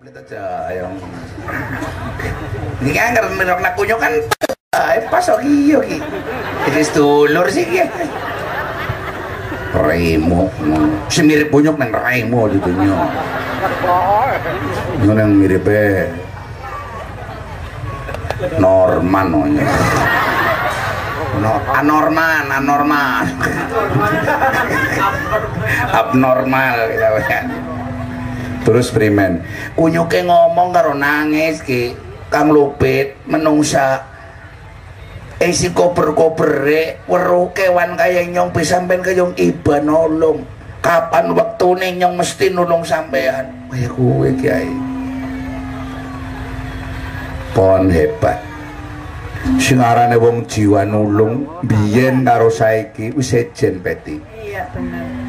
Beli aja yang ini kan karena menurut nak kunyo kan eh pas oki oki jadi sedulur sih ya Remo si mirip punyok nang Remo gitu nyo nyo yang miripnya Norman nyo no, anormal anormal abnormal gitu ya terus primen kunyuke ngomong karo nangis ki. Kang lupit menungsa. Isi koper-kopere weruh kewan kaya nyong sampean kaya iba nolong. Kapan waktu nyong mesti nulung sampean? Kaya kuwe kiai pon hebat. Sing wong jiwa nulung biyen karo saiki wis sejen peti. Iya bener.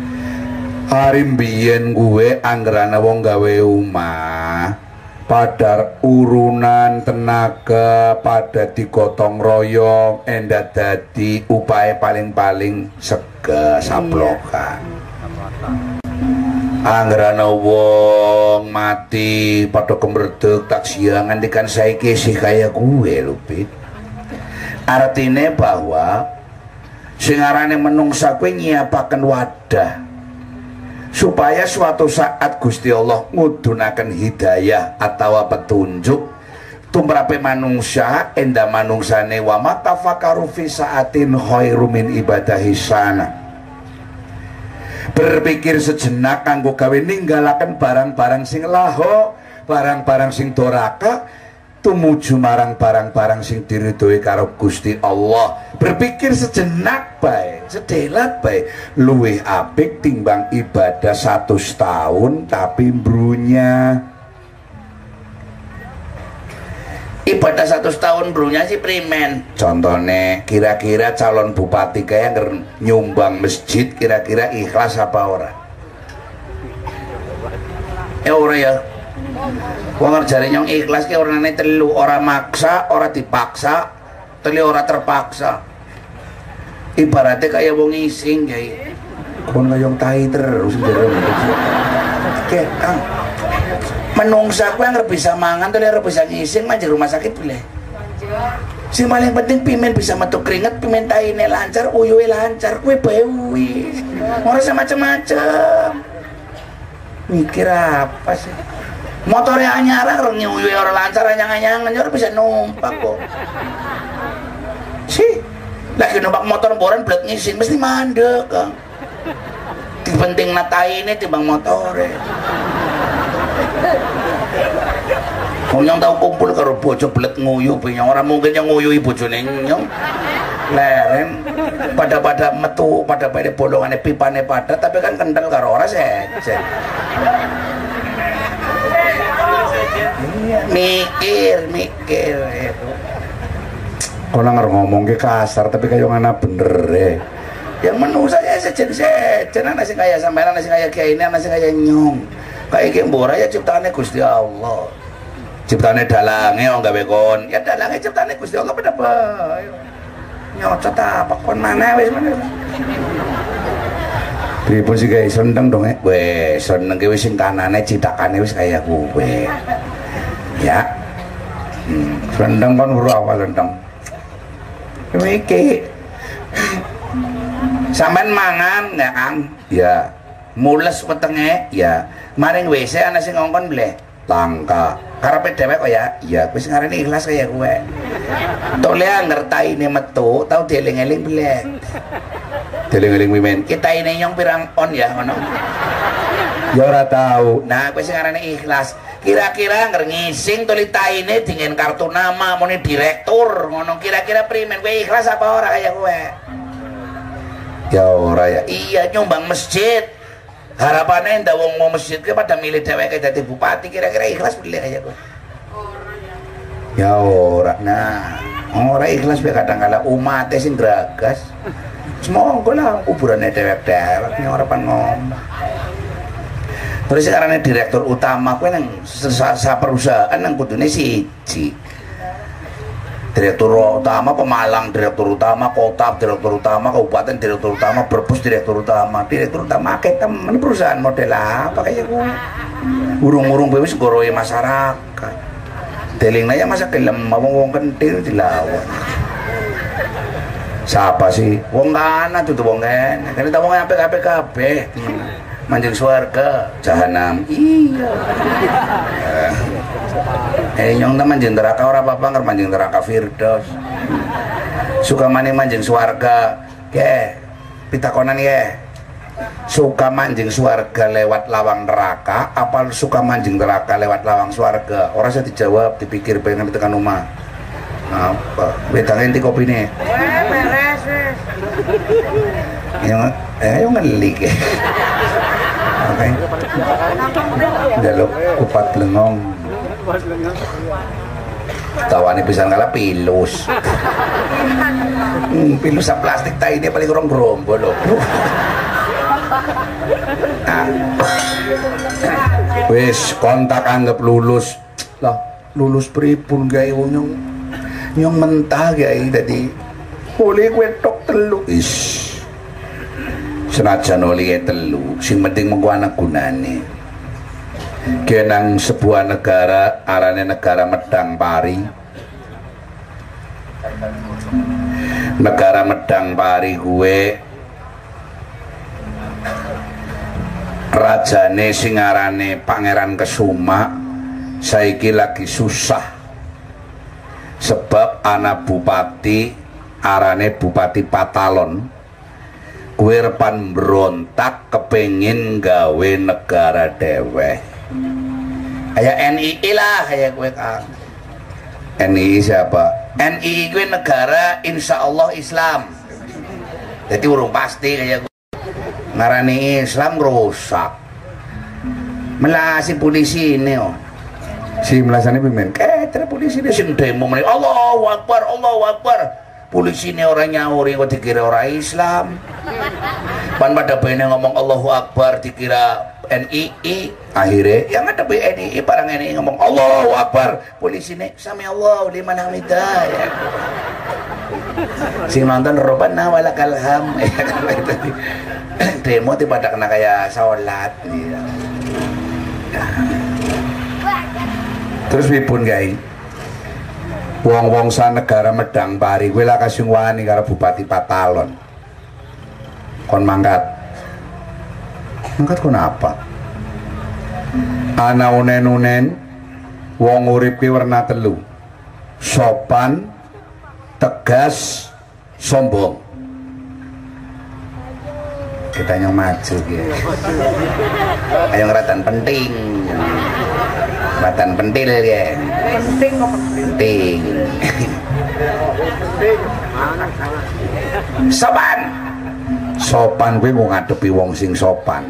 Hari mbiyen gue anggerana wong gawe omah pada urunan tenaga pada digotong royong endah dadi upaya paling-paling sega saplokan anggerana wong mati pada kemerdek tak siangan dikan saiki sih kaya gue lupit artinya bahwa sing arane menungsa kuwi nyiapaken wadah supaya suatu saat Gusti Allah ngudunaken hidayah atau petunjuk tumrape manungsa enda manungsane wa matafakaru fi saatin khairu min ibadahi sana. Berpikir sejenak kanggo gawe ninggalaken barang-barang sing laho barang-barang sing doraka tumuju marang barang-barang sing diridhoi karo Gusti Allah. Berpikir sejenak bae sedelat bae. Luwih apik timbang ibadah satu tahun tapi brunya ibadah satu tahun brunya sih primen. Contohnya kira-kira calon bupati kayak nyumbang masjid kira-kira ikhlas apa ora? Ya ora ya Wong ngerjane nyong ikhlas ki orangane telu, ora maksa, ora dipaksa, telu ora terpaksa. Ibaratnya kayak wong ngising kayak kon kayong tai terus. Oke, Kang. Menungsa kuwi yang bisa mangan telu ora bisa ngising mah rumah sakit boleh. Si paling penting pimen bisa metu keringet, pimen taine lancar, uyuwe lancar, kue bewi. Ora macam-macam. Mikir apa sih? Motornya anyar orang nyuwi orang lancar anyang-anyang orang bisa numpak kok. Sih lagi numpak motor boran belat ngisin mesti mandek kang. Di penting natai ini timbang motor Wong yang tahu kumpul karo bojo belet nguyu pinyong orang mungkin yang nguyu ibu jone nyong. Leren pada pada metu pada pada bolongannya pipane pada tapi kan kental karo ora sejen mikir mikir kalau nggak ngomong ke kasar tapi kayak mana bener ya. Yang menu saya sejen sejen anak sing kaya sampai anak sing kaya kayak ini anak sing kaya nyong kayak gini bora ya ciptaannya Gusti Allah. Ciptaannya dalangnya oh nggak bekon ya dalangnya ciptaannya Gusti Allah pada apa nyocot apa? Kon mana wis mana Pripun sih guys seneng dong ya, wes seneng gue sing kanane citakane wis kayak gue ya. Hmm. rendang kan huruf apa rendang. Iki. Sampean mangan nggak kang. Ya. Mules wetenge ya. Maring WC ana sing ngongkon bleh. Langka karepe dhewek kok ya ya wis ngarani ikhlas kaya kowe. Tole ngertai ini metu tau dieling-eling bleh dieling-eling mimen kita ini nyong pirang on ya ngono. Ya ora tahu nah kowe sing ngarani ikhlas. Kira-kira ngising tulita ini dengan kartu nama muni direktur ngono. Kira-kira primen kowe ikhlas apa ora kaya kowe? Ya ora ya. Iya nyumbang masjid harapannya ndak wong mau masjid ke pada milih dheweke dadi bupati kira-kira ikhlas pilih kaya kowe. Ya ora nah ora ikhlas be kadang kala umat sing gragas. Semoga lah kuburannya dewek-dewek ora pan ngomong. Terus sekarang direktur utama kue nang sa, sa perusahaan nang kudune siji direktur utama Pemalang direktur utama kota direktur utama kabupaten direktur utama Brebes direktur utama. Direktur utama kayak temen perusahaan model apa kayak gue urung-urung wis goroe masyarakat. Deling naya masa kelem wong wong kentir dilawan. Siapa sih? Wong kana tuh wong kan kan kita wong apik apik kabeh manjing swarga jahanam. Iya. Eh nyong ta manjing neraka ora apa-apa ngar manjing neraka firdaus. Suka maning manjing swarga ke pitakonan ya suka manjing swarga lewat lawang neraka apa suka manjing neraka lewat lawang swarga orang saya dijawab dipikir pengen tekan rumah apa? Bedanya inti kopi nih beres yang eh yang ngelik oke. Jaluk kupat lengong. Tawani bisa ngalah pilus. Hmm, pilus plastik tadi ini paling kurang gerombol loh nah. wis kontak anggap lulus. Lah lulus pripun gawe nyong? Nyong mentah gawe tadi boleh gue tok telu is senajan oleh telu sing penting mengko anak gunane. Kenang sebuah negara arane negara medang pari. Negara medang pari gue rajane singarane pangeran kesuma saiki lagi susah. Sebab anak bupati arane bupati patalon kue repan berontak kepengin gawe negara dewe kayak NII lah kayak kue kang NII siapa? NII kue negara insya Allah Islam. Jadi urung pasti kayak ngarani Islam rusak melasi polisi ini oh. Si melasani pimen keter polisi ini sing demo meneh. Allahu Akbar Allahu Akbar polisi ini orang nyauri kok dikira orang Islam. Pan pada bene ngomong Allahu Akbar dikira NII akhirnya yang ada NII parang NII ngomong Allahu Akbar. Polisi ini sami Allah liman hamidah ya. Sing nonton robana walakal ham ya demo tiba pada kena kayak sholat gitu. terus wipun guys wong-wong negara medang pari gue lah wani karo bupati patalon. Kon mangkat. Mangkat kon apa? Ana unen-unen wong urip warna telu. Sopan tegas sombong kita yang maju gitu ayo ngeratan penting. Ngeratan pentil ya. Penting penting. Sopan. Sopan gue mau ngadepi wong sing sopan.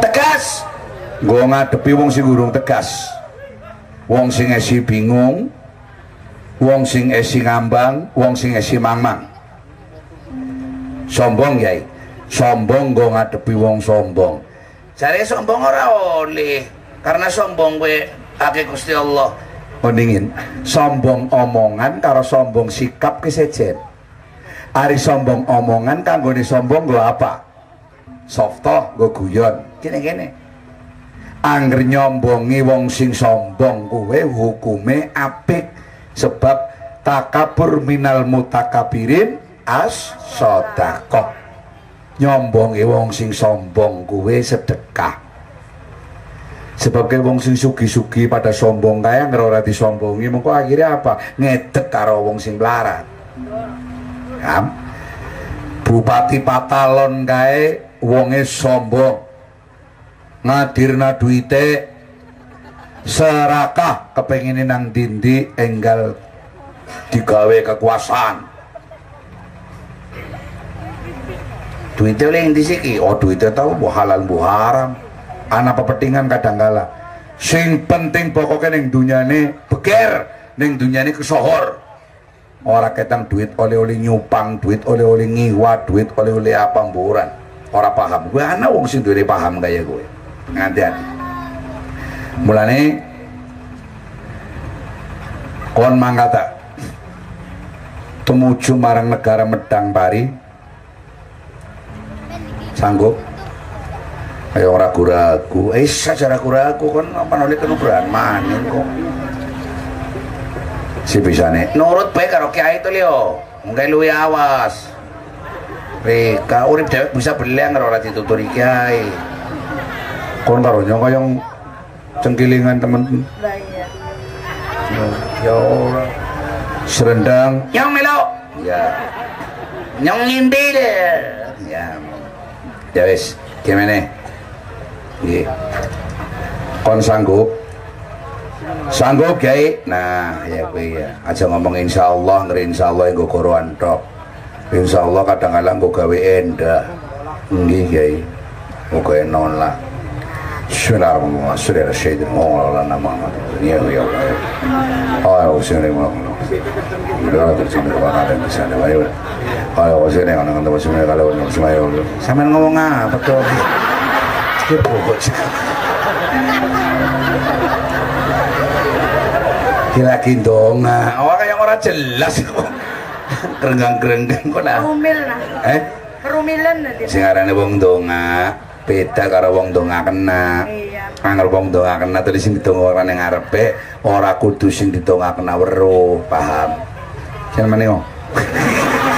Tegas. Gue ngadepi wong sing gurung tegas. Wong sing esi bingung. Wong sing esi ngambang. Wong sing esi mamang sombong ya sombong gue ngadepi wong sombong. Cari sombong ora oleh. Karena sombong gue ake Gusti Allah. Mendingin sombong omongan karo sombong sikap kesejen Ari sombong omongan kanggo sombong gue apa? Softo gue guyon. Gini gini angger nyombongi wong sing sombong kuwe hukume apik sebab takabur minal mutakabirin as sodakoh nyombongi wong sing sombong kuwe sedekah. Sebab ke wong sing sugi-sugi pada sombong kaya ngerora disombongi mengko akhirnya apa? Ngedek karo wong sing melarat. Ya. bupati patalon kae wonge sombong. Ngadirna duite serakah kepenginin nang dindi enggal digawe kekuasaan duitnya oleh yang disiki oh duitnya tahu bu halal bu haram. Anak pepetingan kadang kala sing penting pokoknya neng dunia ini beker neng dunia ini kesohor. Orang ketang duit oleh-oleh nyupang duit oleh-oleh ngiwa duit oleh-oleh apa mburan. Orang paham. Gue anak wong sing duit paham kayak gue. Hati-hati. Mulane kon mangkata temuju marang negara medang pari sanggup Ayo ragu-ragu. Eh saja ragu-ragu kan apa nolak kena beran maning kok. Si bisa nih. Nurut baik karo kiai itu lio. Mungkin lu awas. Rika urip dewek bisa beliang karo ora dituturi kiai. Kon karo nyong yang cengkilingan temen. Ya. Serendang. Nyong melo. Ya. Nyong ngimpi deh. Ya. Ya wis, gimana? Nggih. Kon sanggup? Sanggup, Kiai? Nah, ya kuwi ya. Aja ngomong insyaallah, ngeri insyaallah engko koroan tok. Insyaallah kadang-kadang nggo gawe endah. Nggih, Kiai. Muga nolak. Bismillahirrahmanirrahim. Surah Syaitan Allah nama Ya ya Allah. Oh, sini Udah terus sampai rumah kalian bisa ada bayu. Kalau kau sini kalau nggak terus sampai kalau nggak terus bayu. Sama ngomong apa tuh? Kita bobo sih. Kira kintong nah, orang yang orang jelas kerenggang kerenggang kok lah. Rumil lah. Eh? Rumilan nanti. Sing arane wong tonga. Beda karo wong donga kena. Iya. Angger wong donga kena tadi sing didonga ora ning ngarepe, ora kudu sing didonga kena weruh, paham? Sing meneh kok.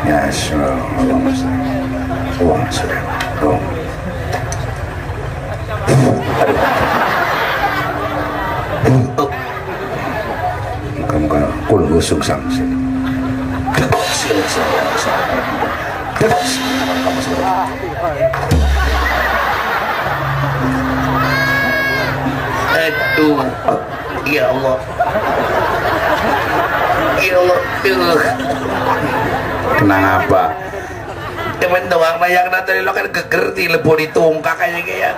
Ya, Allah. Wah, sudah. Oh. Muka-muka kul husung samsi. Aduh, ya Allah. Ya Allah, Duh. Kenang apa? Temen doang yang nanti lo kan geger di lebu ditungkak kayak kayak.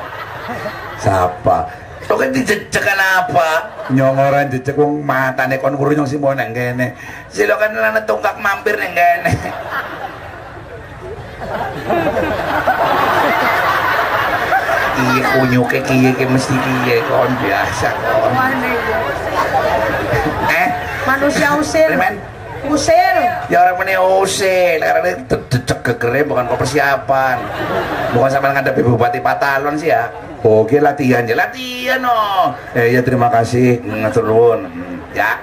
Siapa? Lo kan dijejek apa? Nyongoran jejek wong matane kon guru nyong simbo nang kene. Si lo kan lana tungkak mampir nang kene. Iya kunyuke kiye ki mesti kiye kon biasa kon. Mana itu? Eh, Manusia usir. Primen? Usir. Ya orang ini usil, karena ini cecek gegere bukan kok persiapan. Bukan sampai ngadepi Bupati Patalon sih ya. Oke latihan ya latihan no. Eh ya terima kasih ngatur nuwun. Hmm, Ya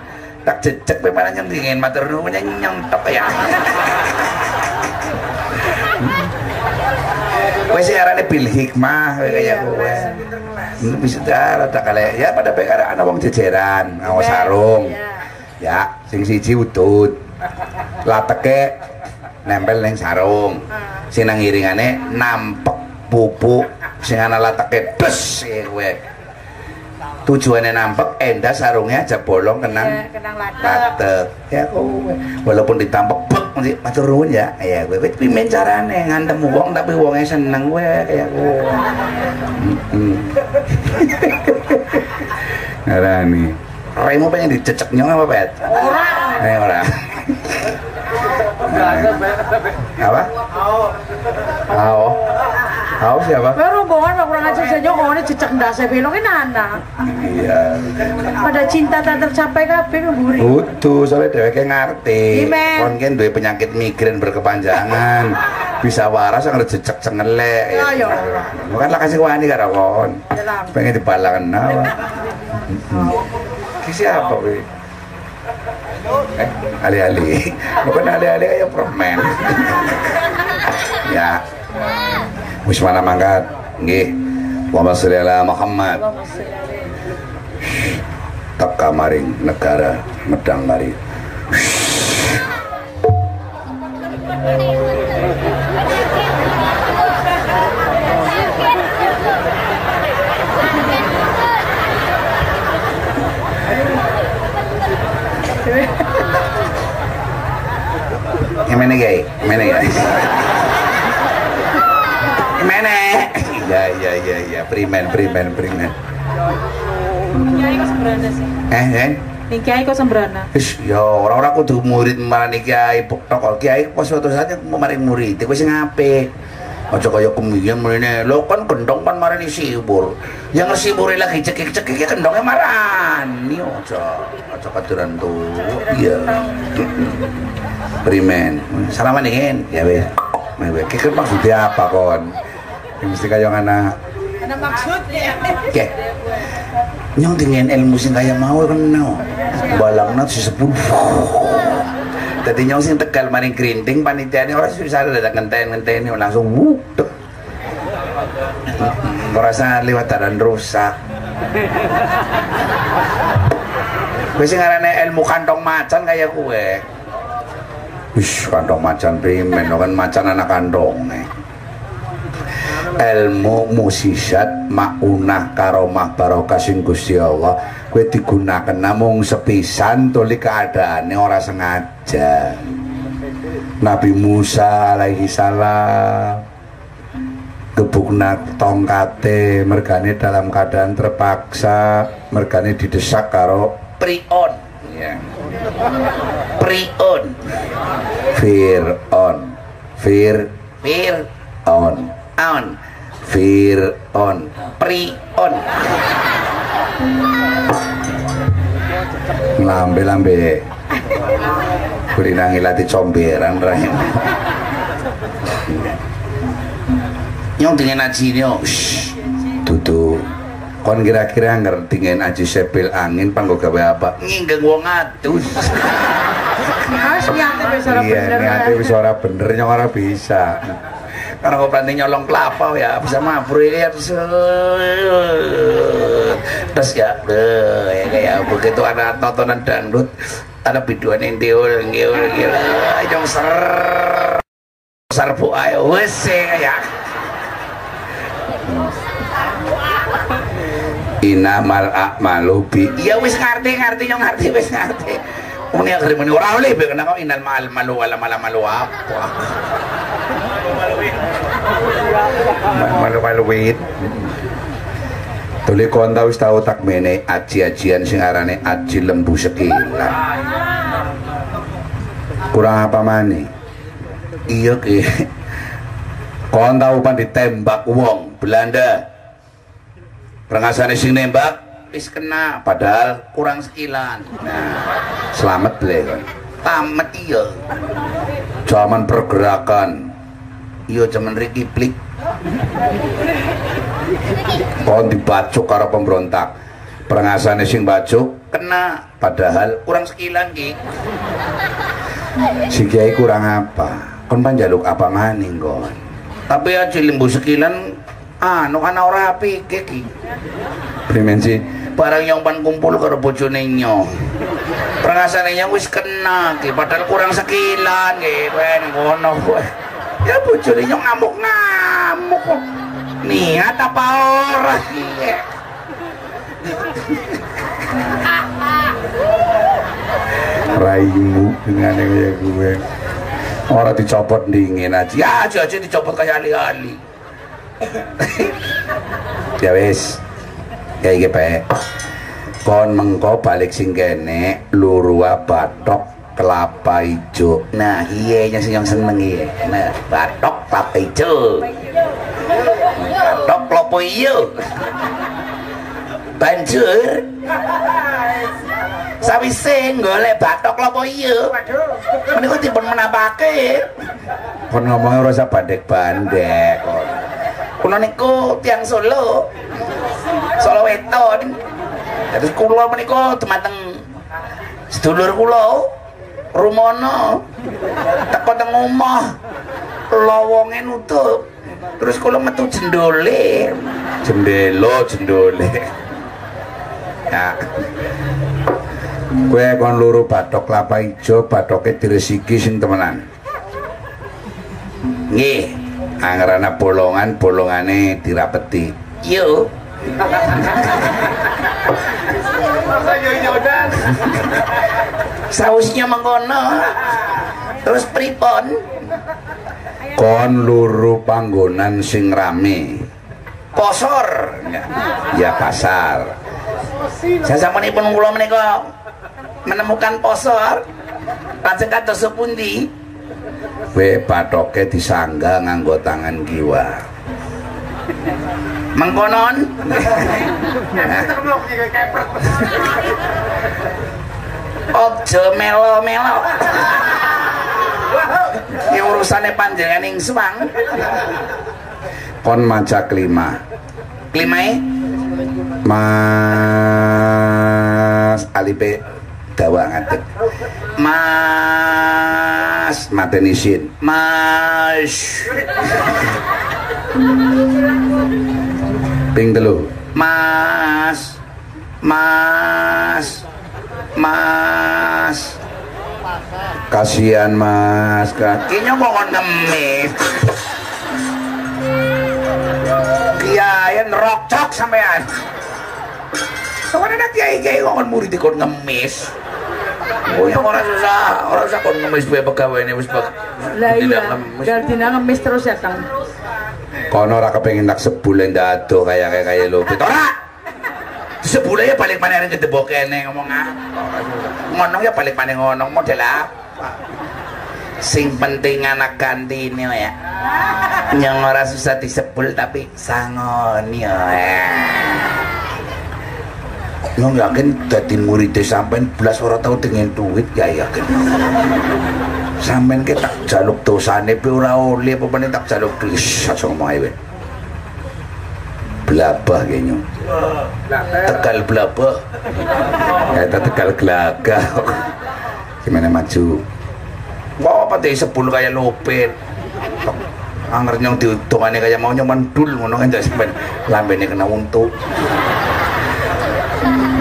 tak cecek bagaimana nyendingin matur nuwun yang nyontok ya. Kowe sih arane bil hikmah kowe kaya kowe. Ini bisa dah tak kali ya pada baik ada anak wong jejeran, ngawas sarung. Iya. Ya, sing siji utut. Lateke nempel ning sarung. Sing nang iringane nampek pupuk sing ana lateke des kowe. Tujuannya nampek, endah sarungnya aja bolong kenang Iya, kenang latek. latek. Ya kowe. Walaupun ditampek bek mesti matur nuwun ya. Ya kowe wis pimen carane ngantem wong tapi wonge seneng kowe kaya kowe. Ngarani. Raimu pengen dicecek nyong apa, Pet? Orang. Eh, ora. Apa? Ao. Ao siapa? Pero rombongan mah kurang ajar saja kok ini cecek ndase belokin anak. Iya. Pada cinta tak tercapai kabeh mburi. Kudu soalnya dheweke ngerti. Iya. Kon kan duwe penyakit migrain berkepanjangan. Bisa waras yang jejak cengelek. Ya, ya. Bukan lah kasih wani karo kon. Pengen dibalakan nawa. Ki siapa kowe? Eh, ali-ali. Bukan ali-ali kayak permen. ya. Wis mana mangkat? Nggih. Sholli ala Muhammad. teka maring negara medang mari Gimana guys? Gimana guys? Gimana? Ya ya ya ya, primen primen primen. Kiai kok sembrana sih. Eh eh. Nih kiai kok sembrana. Wis ya orang-orang kudu murid marani kiai protokol kiai pas suatu saat maring murid iku sing apik. Aja kaya kemiyan mrene. Lho kan gendong kan marani sibur. Yang ngesibure lagi cekik-cekik ya gendongnya marani aja. Aja katuran tuh. Iya. Primen. Salaman ingin. Ya wis. Kiki maksudnya apa kon? Mesti kaya anak Ano maksudnya? Oke. Nyong dengan ilmu sing kaya mau kan no. Balangna si sepuluh. Tadi nyong sing tegal maring kerinting panitia ini orang susah ada datang ngenten ngenten ini langsung wuk. tek. Merasa lewat taran rusak. Kowe sing ngarane ilmu kantong macan kaya kowe. Wis kantong macan primen kan macan anak kantong ilmu musisat maunah karomah barokah sing Gusti Allah. Kowe digunakan namung sepisan tuli keadaannya ora sengaja. Nabi Musa alaihi salam. Gebukna tongkate mergane dalam keadaan terpaksa mergane didesak karo prion. Ya. prion. Fir'on. Fir Fir'on on Fir'on Pri'on. Lambe-lambe Kurina ngilati comberan rahim Nyong dengan aji ini oh, Dudu Kon kira-kira ngerti dengan aji sepil angin panggo gawe apa Nginggeng wong atus Harus niatnya bisa ora Iya, bener. niatnya wis ora bener nyong ora bisa karena kau berani nyolong kelapa ya. Bisa mabur ya terus ya ya kayak begitu ada tontonan dangdut. Ada biduan yang diul ngiul ngiul yang ser. Serbu ayo wes ya. Inamal a'malu bi. Ya wis ngerti ngerti nyong ngerti wis ngerti. Ini akhirnya muni ora be kenapa inal mal malu wala mala malu apa malu-maluit Tuli kon tau wis tau tak mene aji-ajian sing arane aji lembu sekilan. Kurang apa maneh? Iya ki. Kon tau pan ditembak wong Belanda. Rengasane sing nembak wis kena padahal kurang sekilan. Nah, selamat kon. Tamat iya. Zaman pergerakan. Iya zaman Ricky Plik kon dibacuk karo pemberontak. Perengasane sing bacuk kena. Padahal kurang sekilan ki. Si kiai kurang apa? Kon panjaluk apa maning kon? Tapi aja limbu sekilan anu kan ora apik ki. Primen sih barang yang pan kumpul karo bojone nyong perengasane wis kena ki. Padahal kurang sekilan ki. Ben ngono kowe ya bojone nyong ngamuk-ngamuk kok. Niat apa ora ki raimu dengan yang kayak gue orang dicopot dingin aja. Ya aja aja dicopot kayak ali-ali ya wis. Kayak gitu kon mengko balik sing kene lurua batok kelapa ijo. Nah iya sing yang seneng iya. Nah batok kelapa ijo. Batok kelapa ijo banjur sawise golek batok kelapa ijo menika dipun menapake. Kon ngomongnya ora usah bandek-bandek. Kula niku tiang Solo. Solo weton. Terus kula menika dumateng sedulur kula rumono. Teko teng omah. Lowonge nutup terus kula metu jendole. Jendelo jendole. Ya. Kue kon luru batok kelapa ijo batoknya diresiki sing temenan. Nggih. Angrana bolongan bolongane dirapeti. Yo sausnya mengkono terus pripon? Kon luru panggonan sing rame. Posor ya, ya pasar. Saya sama nih pun menika menemukan posor lajeng kados sepundi? We patoke disangga nganggo tangan kiwa. Mengkonon ojo melo-melo ini urusannya panjangan yang semang kon maca klima klimae Mas Alipe dawa ngadeg. Mas. Mateni sin mas. Ping telu. Mas. Mas mas kasihan Mas Kinyo kok ngemis. Kiai rokcok sampean. Kok ada kiai kiai kok murid kon ngemis. Oh, yang orang susah, orang susah kon ngemis bae pegawai ini wis. Lah iya, ngemis. Gardina ngemis terus ya Kang. kono ora kepengin tak sebulan dado kayak kayak kayak lo Ora. Sebulan ya balik mana yang gedebok kene ngomong ah. Ngonong ya balik mana ngonong model apa? Sing penting anak ganti ini ya. Yang ora susah disebul tapi sangon ya. Nyong yakin dadi murid sampean belas ora tau dengan duit ya yakin. Sampean ke tak jaluk dosane pe ora oleh apa tak jaluk. Aja ngomong ae. We. Blabah ge nyong. Tegal blabah. Ya tak tegal gelagah. Gimana maju? Kok apa teh sepuluh kayak lopet. Anger nyong diuntungane kayak mau nyong mandul ngono kan sampean lambene kena untuk.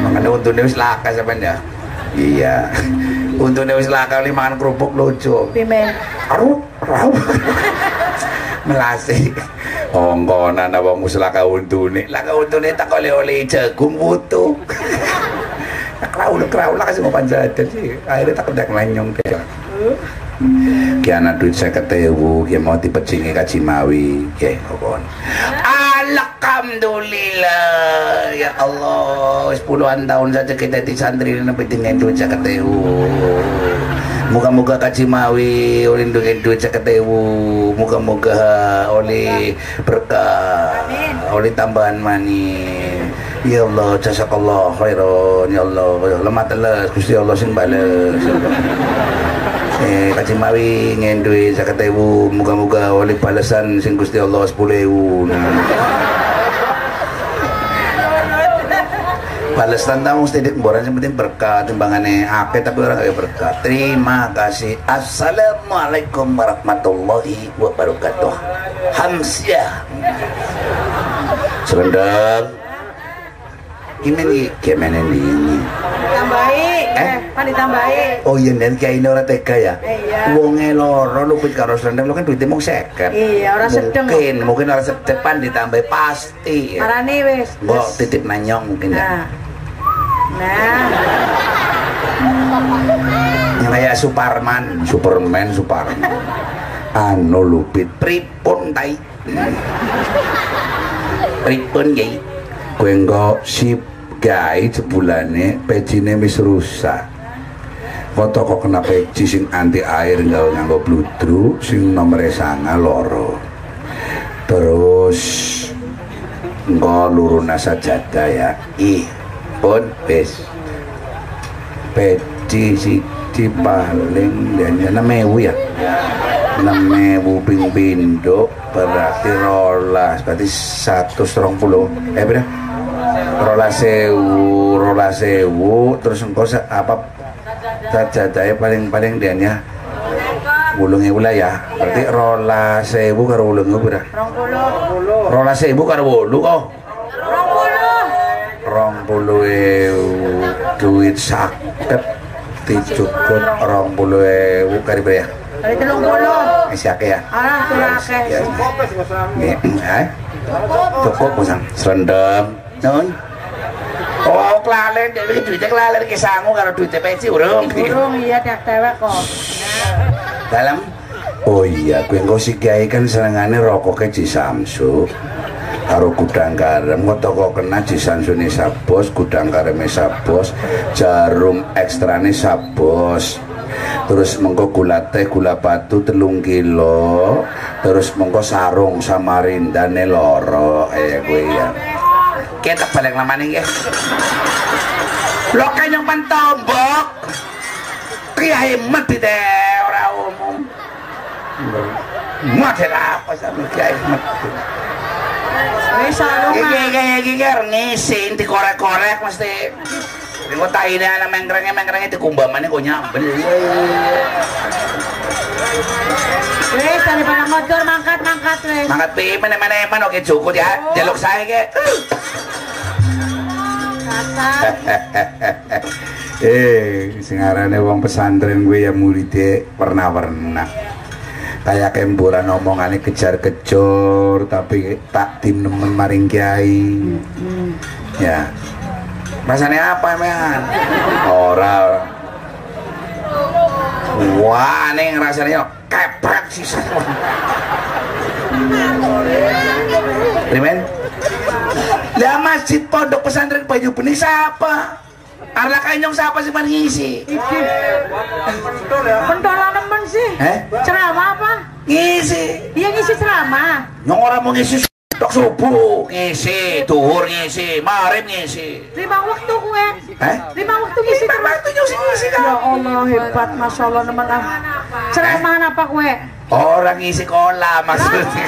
Makanya untungnya wis laka sampean ya. Iya. Untungnya wis laka li mangan kerupuk lucu. Pimen. Arup, raup. Melasi. Ongkonan apa muslaka untune. Laka untungnya tak oleh-oleh jagung butuh. Kraul kraul lah kasih ngopan jajan sih. Akhirnya tak kedak lenyong kayak. Ki ana duit 50.000 ki mau dipecingi ka Cimawi. Ki kokon. Alhamdulillah ya Allah puluhan tahun saja kita di santri sampai dengan duit caketewu Moga-moga kacimawi oleh dengan duit caketewu Moga-moga oleh berkah oleh tambahan manis Ya Allah jazakallah khairan ya Allah. Lemah teles Gusti Allah sing bales Eh, kacimawi ngen duit Moga-moga oleh balasan sing Gusti Allah 10.000 balas tentang mesti di boran yang penting berkah timbangannya apa tapi orang kayak berkah terima kasih assalamualaikum warahmatullahi wabarakatuh Serendang. gimana Gimana ini? Tambahi. Eh? Eh, pan ditambahi. Oh iya dan kayak ini orang tega ya. Iya. Wonge loro lupit karo serendang lu kan duitnya mau seket. Iya, orang sedeng. mungkin mungkin orang sedepan ditambah pasti. Arane wis. Mbok titip nanyong mungkin ya Nah. Nah, kayak Suparman Superman Suparman. Anu lupit. pripun tai pripun yai Kowe engko sip gawe jebulane pecine wis rusak. Kok kena peci sing anti air nggawe nganggo bludru sing nomere sanga loro. Terus engko luruna sajadah ya. ih pun wis. Peci siji paling dan enam ewu ya. Enam ewu ping berarti rolas berarti satu serong puluh. Eh berapa rolas sewu rolas sewu terus engkau se- apa sajadahnya paling paling dia ya? Wulung ewu lah ya. Berarti rolas sewu karo wulung ewu berapa 20. rolas sewu karo wulu kok 20. rong puluh ewu duit saket dijukut rong puluh ewu kari ya Kali 30. masih akeh ya Arah sudah akeh. Ya, cukup musang serendam Nun. Oh, kelalen iki duite kelalen ki sangu karo duite peci urung. Burung iya tiap dewek kok. Dalam oh iya gue engko si kiai kan senengane rokoknya Ci Samsu karo gudang garam kok toko kena nih sabos gudang garamnya sabos jarum ekstrane sabos terus mengko gula teh gula batu telung kilo terus mengko sarung samarinda loro eh gue ya kita balik lamane nggih. Lo kanyang pantombok. Kiai mati deh ora umum. Model apa sampe kiai mati. Wis salo Iki nga. iki iki iki ngisi dikorek-korek mesti. Iku taine ana mengkrenge mengkrenge dikumbamane kok nyambel. Wis daripada ngodor mangkat mangkat wis. Mangkat piye meneh-meneh oke cukup ya. Jaluk saya ke. Eh sing arane wong pesantren gue ya muridé pernah-pernah kayak kemburan omongane kejar-kejar tapi tak tim nemen maring kiai ya Rasanya apa emang? ora Wah, nih rasanya kepret sih. Rimen? Lah masjid pondok pesantren Bayu Benih siapa? Arla kanyong siapa sih ngisi? Pentolan nemen sih. Eh? Ceramah apa? Ngisi. Dia ngisi ceramah. Nyong orang mau ngisi tok subuh ngisi, duhur ngisi, marib ngisi. Lima waktu gue. Eh? Lima waktu ngisi nyong sih ngisi Ya kan? Allah hebat, masya Allah nemen ah. Ceramah apa gue? Orang ngisi kolam maksudnya.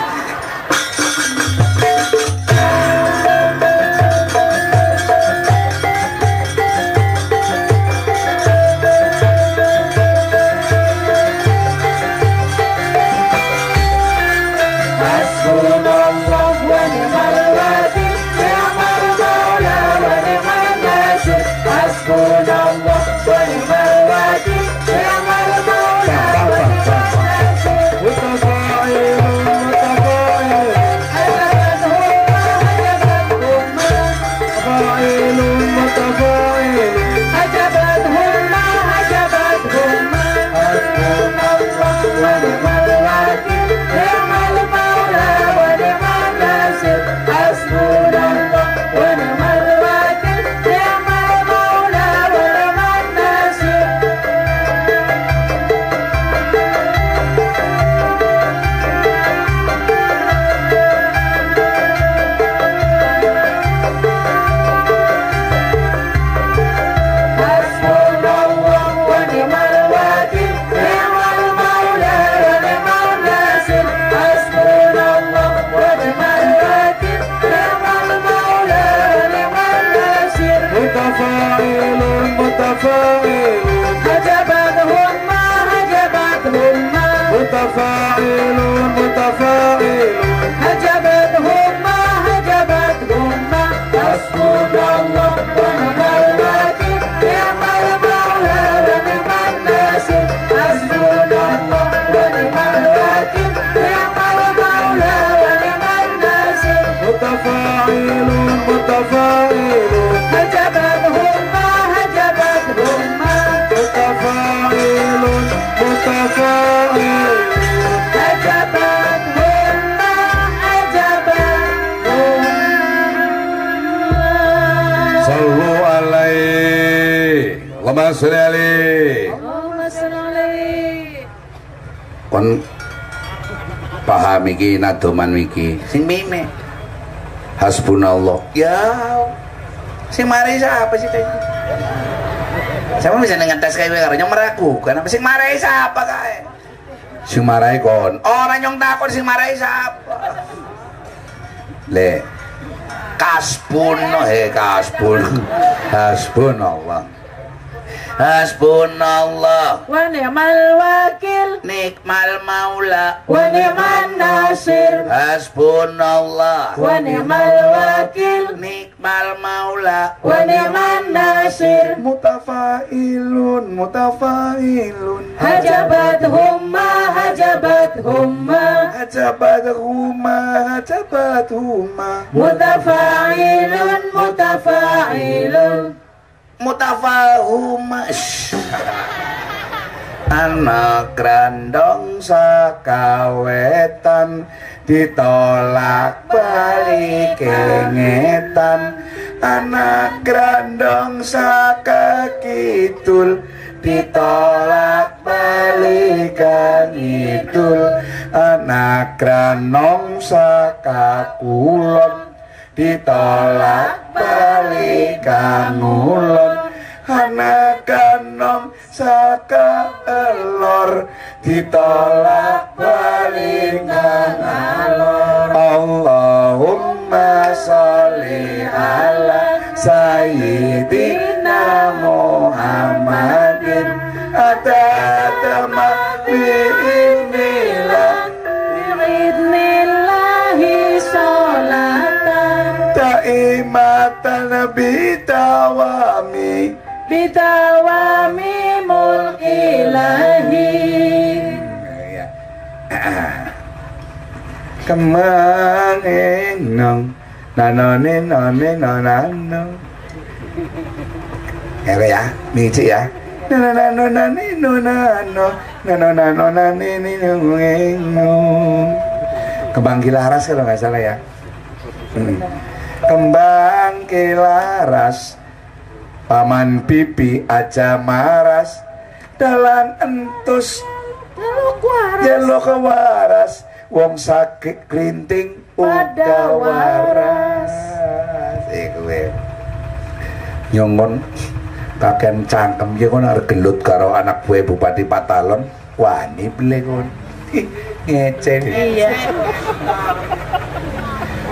Alaihi Allahumma sholli alaihi kon paham iki nadoman iki Sing mime. hasbunallah Ya. Sing mari siapa sih tadi? Siapa bisa ngetes kayak gue karena meragukan apa sing marahi siapa kae? sing marai kon Orang yang takut sing marahi siapa? le Kasbun eh kasbun hasbunallah Hasbunallah. Wa ni'mal wakil. Nikmal maula. Wa ni'man nasir. Hasbunallah. Wa ni'mal wakil. Nikmal maula. Wa ni'man nasir. Mutafailun mutafailun. Hajabat humma hajabat humma. Hajabat huma hajabat huma mutafa'ilun mutafa'ilun mutafahuma. Anak grandong sakawetan ditolak balik kengetan. Anak grandong sakakidul ditolak balikan idul anak granong sakakulon ditolak balikan ngulon anak ganom saka elor ditolak balikan alor Allahumma sholli ala sayyidina Muhammadin. Atatama bi'inilah taimatan bitawami Bidawami mulkilahi ya. Kemang nong? Nanone none nonano. Ya Pak, ya. Mici ya. Nanano nane nonano. Nanonano nane kembang kilaras kalau nggak salah ya. Hmm. Kembang kilaras paman pipi aja maras dalan entus jelo kewaras wong sakit kerinting uga waras. iku we nyongon kaken cangkem ya kon arep gelut karo anak gue bupati Patalon. Wani ble kon ngece Iya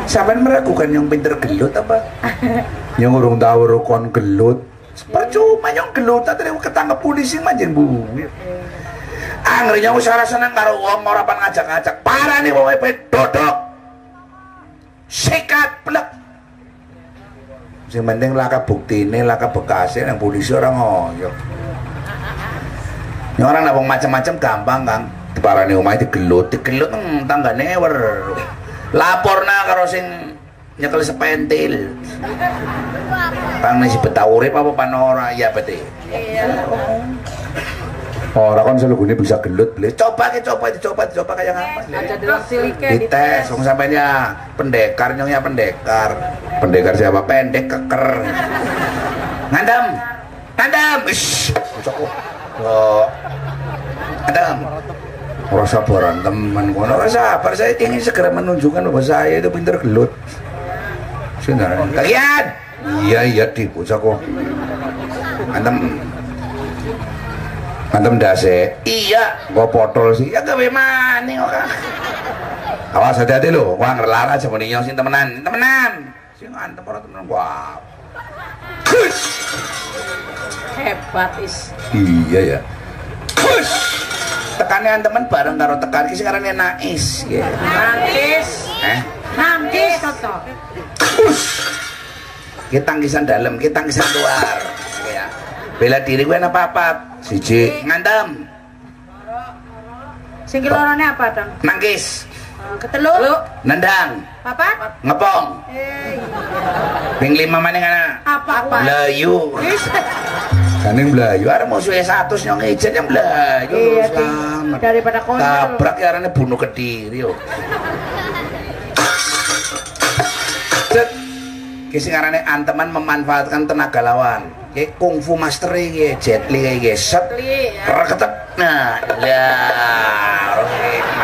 Sampean meragukan yang pinter gelut apa? yang urung tahu rukun gelut. Percuma yang gelut tadi ketangkep polisi manjing bu. Angrenya usaha seneng karo wong ora pan ngajak-ngajak. Parah nih wong dodok. Sikat plek. Sing penting laka buktine, laka bekasnya yang polisi orang ngoyo. Ini orang nabung macam-macam gampang kang. Parane omah digelut, digelut hmm, tanggane wer. Lapor na karo sing nyekel sepentil. Pang nasi betawurip apa panora ya bete. Orang kan selalu bisa gelut beli. Coba ke coba dicoba dicoba kayak apa? Aja dalam silike Dites, wong sampainya pendekar nyonya pendekar. Pendekar siapa? Pendek keker. Ngandam. Ngandam. Ish. Cocok. Oh. Ngandam. Ora sabaran teman kono. Ora sabar, saya ingin segera menunjukkan bahwa saya itu pinter gelut. Sebenarnya. Kalian. Iya iya di bocah kok. Antem. Antem dase. Iya, gua potol sih. Ya gawe maning kok. Awas hati-hati lho, wah ngerlara aja muni sing temenan, temenan. Sing antem ora temenan. Wah. Kus. Hebat is Iya ya. Kus. Tekannya temen bareng karo tekan ki sekarang nais. Ya. Nangkis Eh, Nangkis Toto kita tangkisan dalam, kita tangkisan luar. Ya. Bela diri gue apa apa? Siji ngantem, Sing lorone apa dong? nangkis, Ketelu nendang, Papat ngepong. Eh Ping lima mana ngana? Apa apa Kaning Melayu, ada musuhnya satu nyong ijen yang Melayu. Iya Daripada konyol Tabrak ya arane bunuh kediri yo. Cet. Ki sing arane anteman memanfaatkan tenaga lawan. Ki kungfu master iki Jet Li iki set. Ya. Reketep. Nah, lah.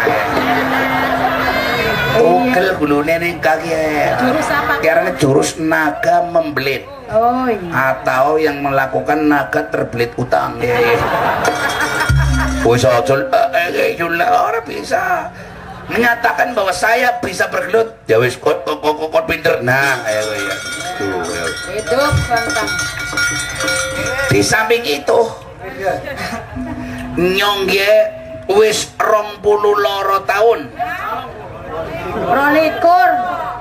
Tugel gulune ning kaki. Jurus apa? Ki arane jurus naga membelit Oh iya atau yang melakukan naga terbelit utang. Wis aja eh eh ora bisa menyatakan bahwa saya bisa bergelut. Ya wis kok kok kok kok pinter. Nah, ayo ya. Hidup Bantang Di samping itu nyongge wis rong puluh loro tahun Rolikur.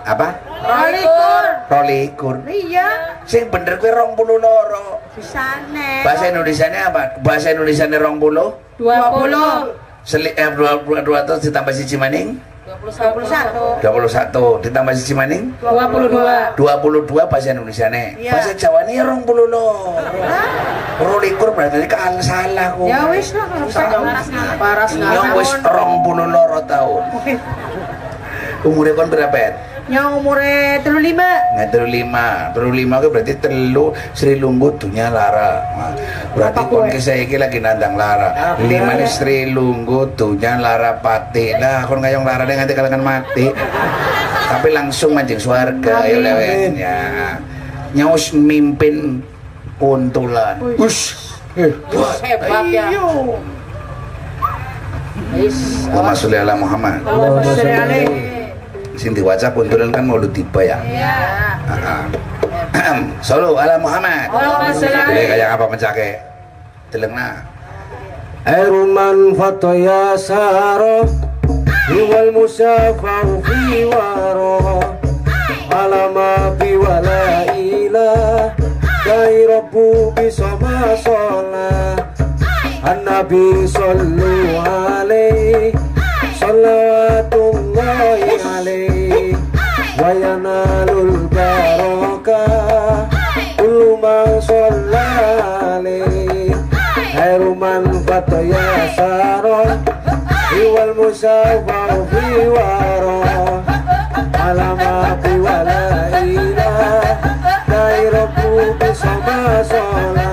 Apa? Rolikur. Rolikur. Iya. Sing bener kuwi rong puluh loro. Bisane bahasa Indonesia apa? Bahasa Indonesia rong puluh? 20 Seli, eh, dua, dua, dua ratus ditambah siji maning? 21 21 ditambah siji maning? 22 22 bahasa Indonesia nih Iya. bahasa Jawa rong puluh lo rolikur berarti kan salah kok. Ya wis lah Paras yang wis rong puluh loro tahun umurnya kan berapa ya? Yang umurnya 35 Nah, telu lima, telu lima itu berarti telu Sri Lunggu dunia lara. Nah, berarti kon ki saiki lagi nandang lara. Lima ini Sri Lunggu dunia lara pati. Nah, kon kayong lara nganti kalian mati. Tapi langsung mancing swarga ya lewen ya. Nyaus mimpin kuntulan. Ush. Eh, Hebat ya Allahumma sholli ala Muhammad. Allahumma sholli alaihi sing diwaca puntulan kan maulud tiba ya? Iya. Solo ala Muhammad. Waalaikumsalam. Jadi kayak apa mencake Deleng na Eruman fataya saro Iwal musafau fi waro. Alama bi wala ila Dai rabbu bi sama shola An-Nabi sallu alaihi ngayale wayana lul baroka ulumang solale heruman bato ya saron iwal musawaw biwaro alama piwala ila kairoku besoma sola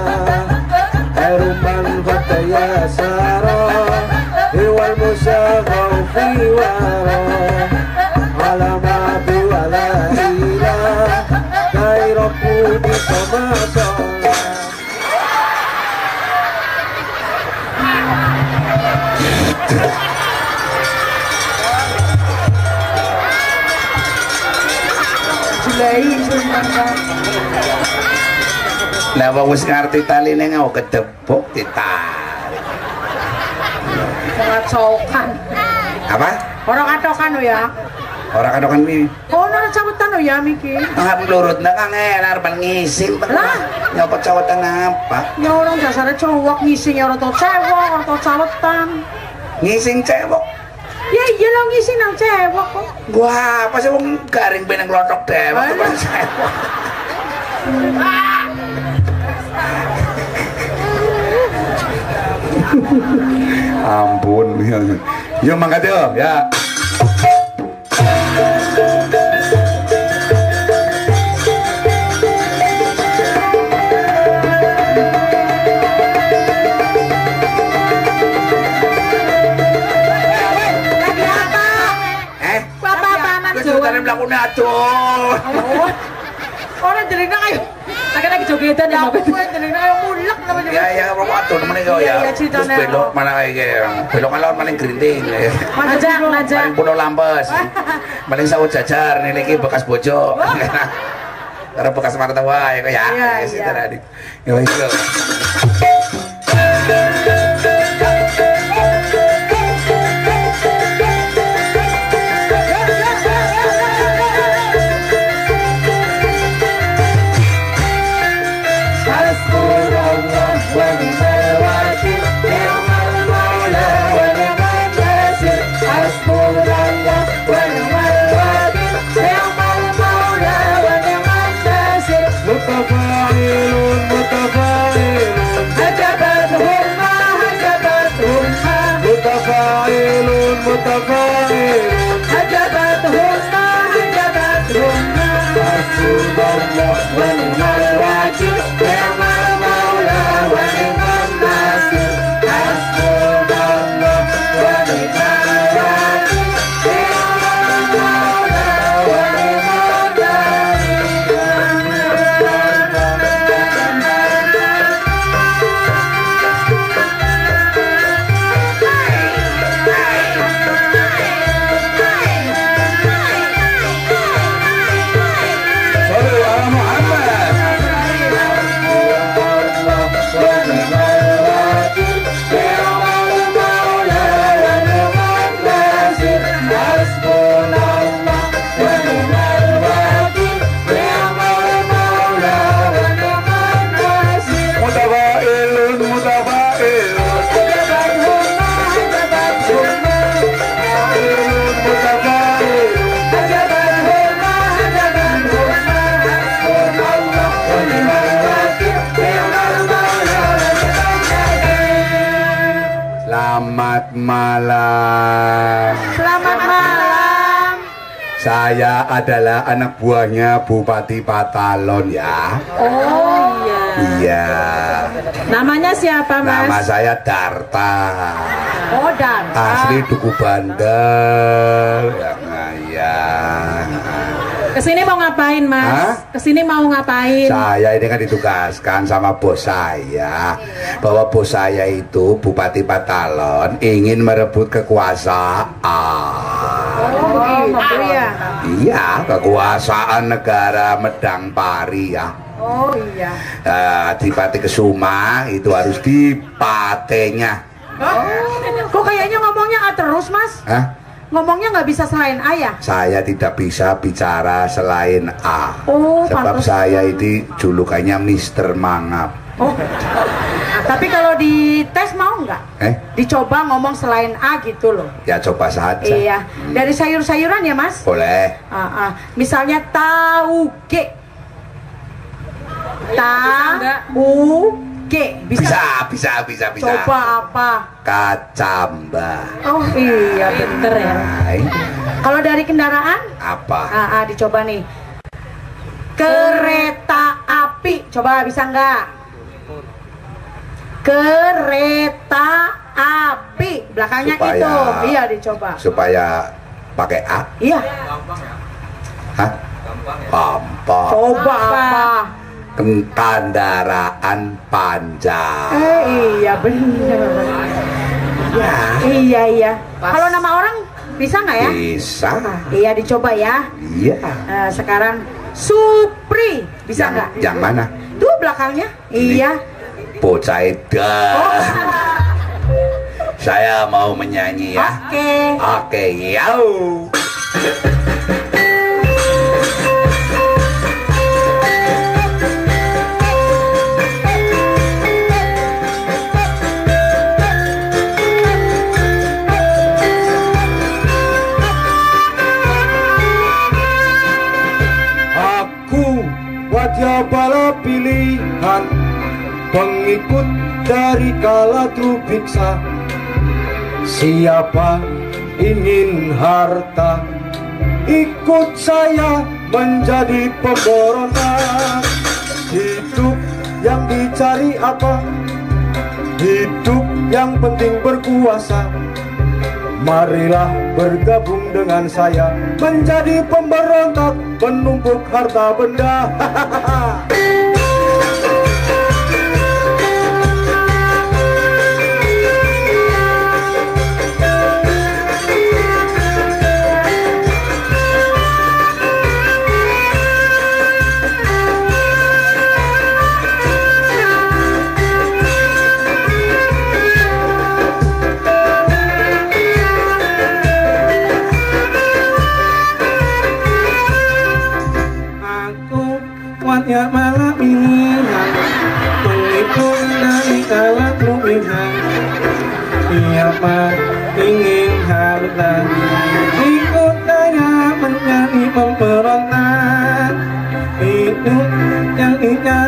heruman bato ya saron fi wala ila dairabu bisama sola Lah wong wis ngerti ditarik. Sangat sokan. Apa? Orang atokan ya. Orang kadokan wi. Oh, nara cawetan lo ya Miki. Ngap lurut na kang enar pan ngising. Lah? Nyopot cawatan apa? Ya orang dasarnya cowok ngising ya orang tau cewek, orang tau cawetan. Ngising cewek. Ya iya lo ngising nang cewek kok. Wah, apa sih wong garing benang lotok dewek Alah. apa cewek. Ampun. Yo mangkat yo, ya. Eh. Oh. Orang jelena kayu. Lagi lagi jogetan ya. Gue jelena Ya ya nemen kok Iya, ya. iya, Terus belok mana kayak belok alon paling gerinting. Najak, najak. Paling pulau lampes. Paling sawut jajar ini iki bekas bojo. Karena bekas martawa ya kok ya. Iya, Ya, iya. tadi. Ya wis Saya adalah anak buahnya Bupati Patalon ya. Oh iya. Iya. Namanya siapa mas? Nama saya Darta. Oh dan. Asli Duku Bandel. Ya, nah, ya. Ke sini mau ngapain, Mas? Hah? Ke sini mau ngapain? Saya ini kan ditugaskan sama bos saya bahwa bos saya itu Bupati Patalon ingin merebut kekuasaan. Oh, gitu ya. Iya, kekuasaan negara Medang Pari ya. Oh, iya. Eh, Adipati Kesuma itu harus dipatenya. Kok kayaknya ngomongnya A terus, Mas? Hah? Ngomongnya nggak bisa selain ayah. Saya tidak bisa bicara selain A. Oh, Sebab pantes. saya ini julukannya Mister Mangap. Oh. Tapi kalau di tes mau nggak? Eh, Dicoba ngomong selain A gitu loh. ya coba saja. Iya. Dari sayur-sayuran ya, Mas? Boleh. Ah, ah. Misalnya tauge. Tauge. Bisa. Bisa, bisa, bisa, bisa. Coba apa? Kacamba. Oh iya bener ya. Hai. Kalau dari kendaraan, Apa? ah, ah, dicoba nih. Kereta api, coba bisa nggak? Kereta api, belakangnya Supaya- itu, iya dicoba. Supaya pakai A. Iya, Hah? Gampang. coba apa? Ken- Kendaraan panjang. Eh iya bener. Ya. Iya iya. Kalau nama orang bisa nggak ya? Bisa. Iya dicoba ya. Iya. Nah, sekarang Supri bisa Yang, nggak? yang mana? Tuh belakangnya. Ini. Iya. Bocah. Oh. Saya mau menyanyi ya. Oke. Oke, yau. Pengikut dari kala biksa Siapa ingin harta? Ikut saya menjadi pemberontak Hidup yang dicari apa? Hidup yang penting berkuasa. Marilah bergabung dengan saya Menjadi pemberontak Menumpuk harta benda. Aku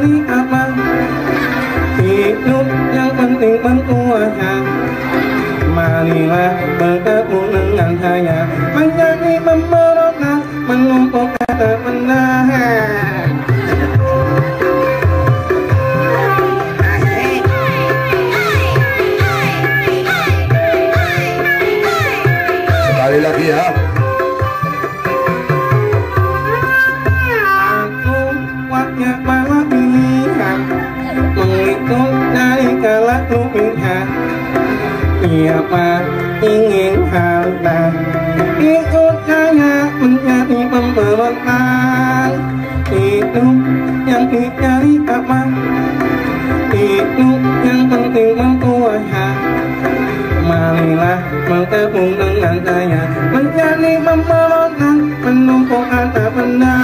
dicari apa Hidup yang penting berkuasa Marilah bergabung dengan saya Menjadi pemberontak pemberontak Hidup yang dicari apa Hidup yang penting berkuasa Marilah bergabung dengan saya. Menjadi pemberontak Menumpuk harta benda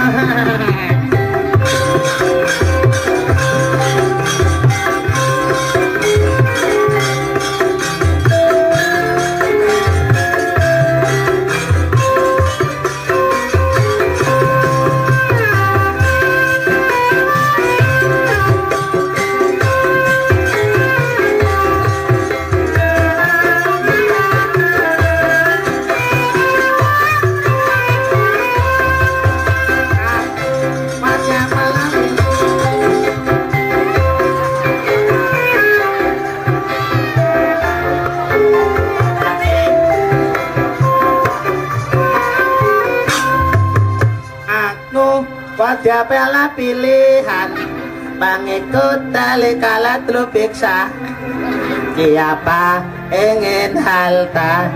pilihan. Pengikut tali kalat lu piksa Siapa ingin halta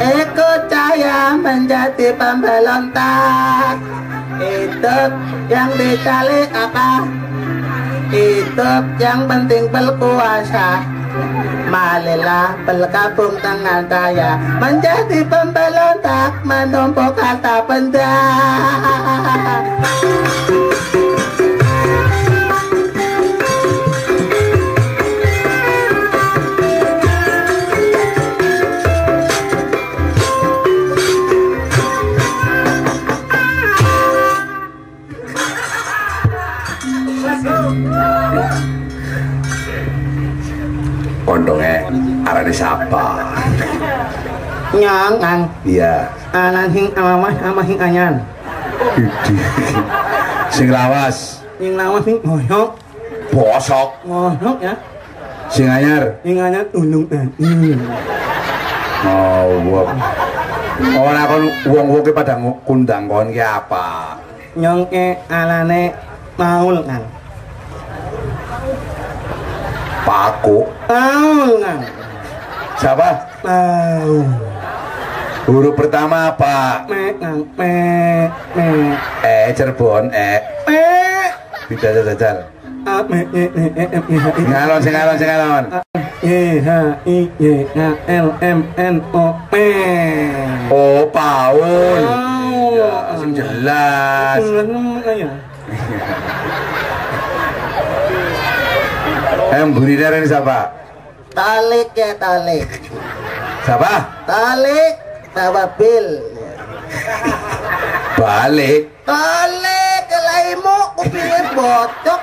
Ikut saya menjadi pemberontak. Hidup yang dicari apa? Hidup yang penting berkuasa. Marilah bergabung dengan saya Menjadi pemberontak Menumpuk kata benda arane siapa? Nyangan Iya. Anan hing amas ama hing anyan Sing lawas, Hing lawas hing ngoyok bosok, Ngoyok ya sing anyar. Hing anyan unung dan hmm. Oh, wong. Ora kon wong-wong ki kundang kon ki apa? Nyongke alane maul kan Paku. Maul kan Siapa? Maul Huruf pertama apa? Me me me E Cirebon, E. me Bisa jajal. A me e e e e e e Ngalon ngalon ngalon. Y H I Y N L M N O P Oh, Paul. Ya, Oh, sing jelas. Eh, mburi ini siapa? Talik ya talik Siapa? Talik bawa bil Balik. Talik kelaimu kupingnya bocok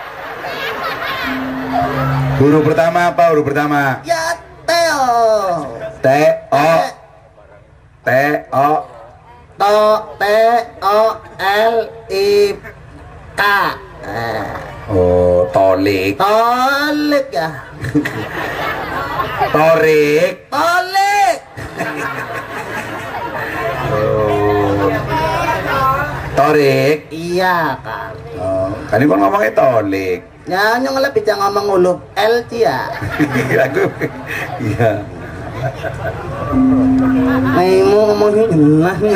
Huruf pertama apa? Huruf pertama. Ya Teo T O T O To T O L I K Eh, Oh, tolik. Talik ya Torik. Talik Oh. Torik. Iya kan Oh, kan ini ngomongnya tolik. Nyanyi lebih jangan ngomong huruf L ya Aku iya. Naimu ngomongnya jelas nih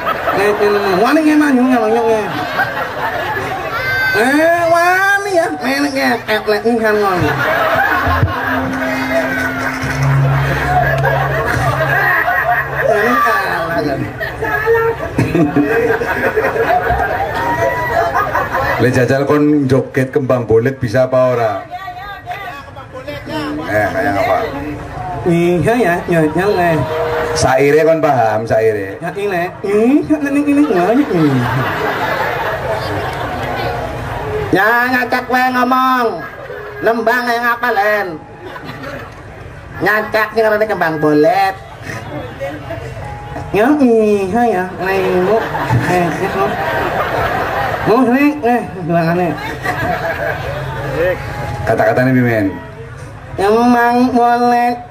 ngek Wani nyong Eh, wani ya, menek kan ngomong Ini kalah kan Le jajal kon joget kembang bolet bisa apa ora? Eh, kayak apa? Iya ya, nyong eh Saire kon paham saire. Ya ini, ini, ini, ini, ini, Ya ngacak we ngomong. Lembang yang apa len? Ngacak sih karena kembang bolet. Ya iya ya. Naimu Eh, eh, oh Oh, ini, eh, bilangannya Kata-katanya Mimin. Emang bolet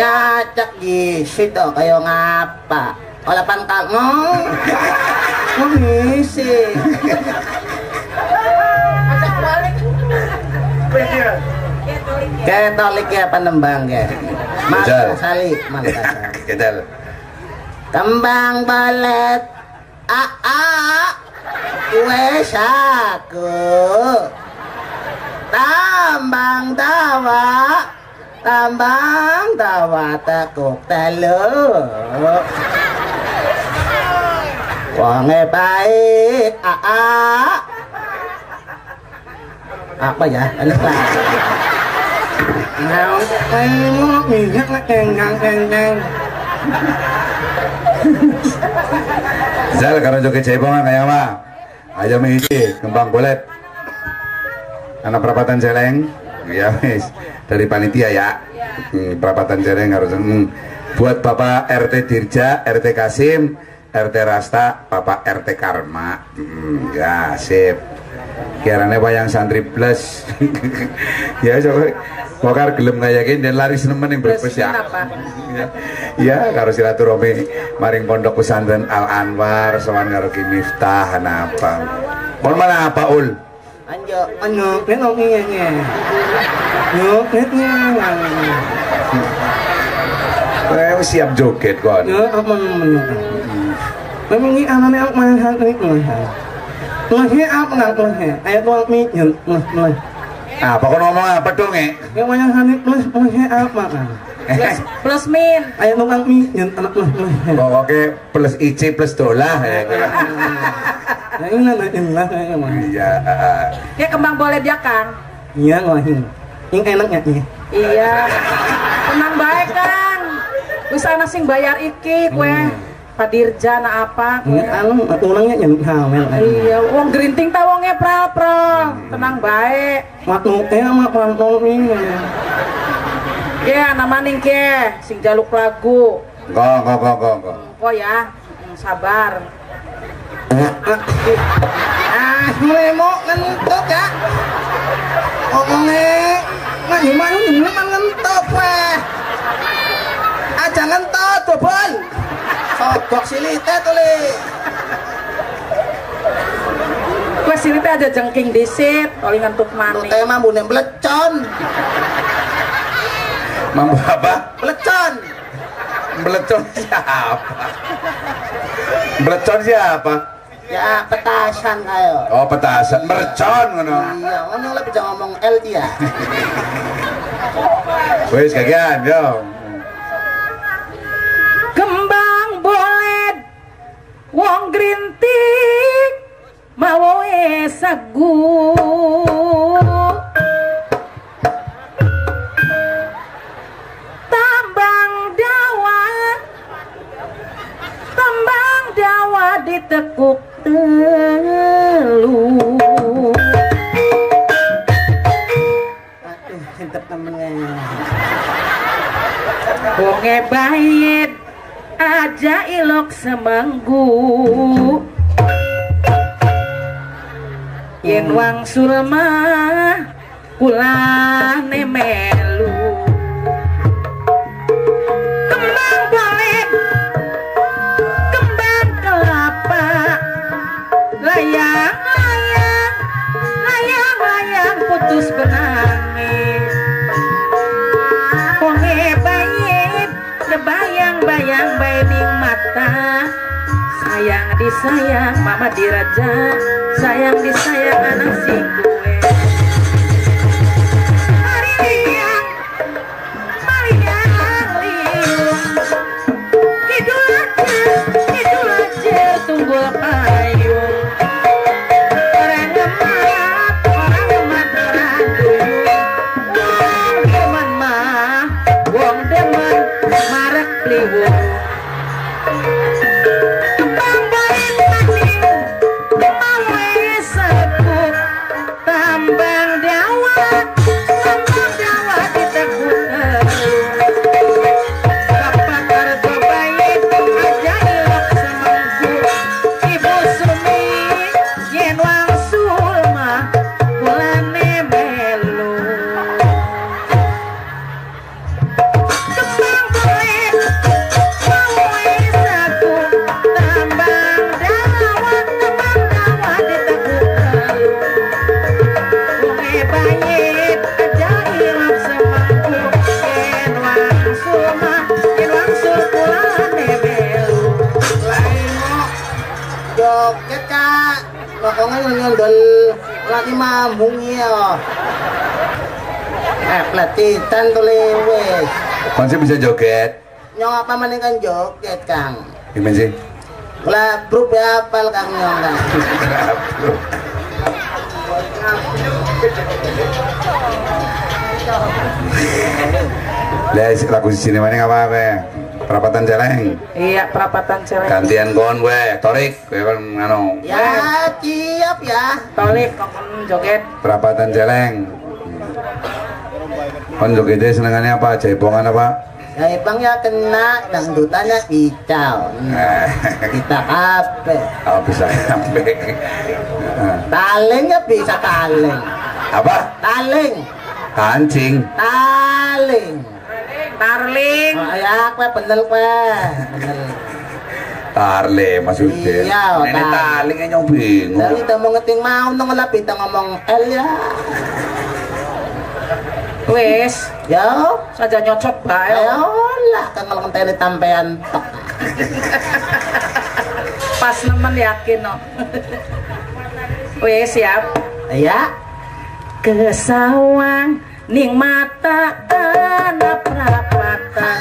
Nyacak di situ kayak ngapa? Olah pangkal ngong Ngong ngisi Katolik ya penembang ya. Malu kali malu Jajal. Kembang balet A A wes aku tambang tawa tambang tawa tekuk telu wonge baik aa apa ya nhắc nó càng càng càng càng Zal karo joget jaipongan kayak apa? Ayo mihiji kembang bolet. Anak perapatan celeng. Ya wis dari panitia ya. Hmm, perapatan celeng harus hmm. buat Bapak RT Dirja, RT Kasim, RT Rasta, Bapak RT Karma. Hmm, ya sip. Kirane wayang santri plus. ya coba Pokar gelem ngayakin dan laris nemen yang berbes ya. apa? Ya, karo silaturahmi maring pondok pesantren Al Anwar sowan karo Ki Miftah napa. Mon mana apa ul? Anjo anh ngược đến ông nghe nghe ngược hết nghe Eh siap joget kon. ngược ông mình mình memang ini anak yang mahal ini mahal Lahir apa nak lahir? Ayat tuan mi nyel lah. Apa kau ngomong apa dong eh? Yang mana hari plus lahir apa kan? Plus, plus min. Ayat tuan mi nyel anak lah lahir. Pokoknya plus IC plus dolar ya. Nah ini lah ini lah ini mah. Iya. Ya kembang boleh dia Kang. Iya lahir. Yang enaknya iya. Iya. Tenang baik Kang. Wis ana sing bayar iki kue. Pak Dirja na apa kue. anu tulangnya nyel hamil. Iya, wong gerinting ta wonge pral-pral. Tenang baik. Waktu eh sama pantol Ya, nama ning ke sing jaluk lagu. Kok kok kok kok kok. Ya, Mm, sabar. Ah, mulai mau ngentot ya. Ngomongnya nggak gimana nih, memang ngentot weh. Aja ngentot, dobol. sogok silite tuli Kue sini teh ada jengking disit, paling ngantuk Lu maning. tema bune belecon Mampu apa? belecon Belecon siapa? Belecon siapa? ya petasan kayo Oh petasan, mercon ngono. iya ngono lah bisa ngomong L dia Wis kagian yo. Kembang boled, wong grinting, mau sagu. Tambang dawa ditekuk telu. aduh sintep temennya. Wonge bayit aja ilok semanggu. Yen wangsul mah kulane melu putus benangis Wonge bayit Bayang-bayang baining mata. Sayang disayang mama diraja Sayang disayang anak si gue bisa joget. Nyong apa maning kan joget, Kang? Gimana sih? Lah, grup ya apal Kang Nyong kan. Lah lagu sini mana apa apa? Perapatan celeng. Iya, perapatan cewek. Gantian kon gue, Torik, gue kan ngano. Ya, siap ya. Tolik kokon joget. Perapatan celeng. Kon jogetnya senengannya apa? Cebongan apa? Ya, Bang ya kena dangdutannya kicau. Kita kape. Oh bisa sampai. Taleng ya bisa taleng. Apa? Taleng. Kancing. Taleng. Tarling. Oh, ya, kue bener kue. Bener. Tarle maksudnya. Iya, Nenek taling nyong bingung. Dari kita mau ngeting mau nong lapit ngomong L ya. Wes, Ya, saja nyocot bae. ayo lah kan kalau ngenteni tampean tok. Pas nemen yakin no. Wes siap. Ya, Kesawang ning mata ana prapatan.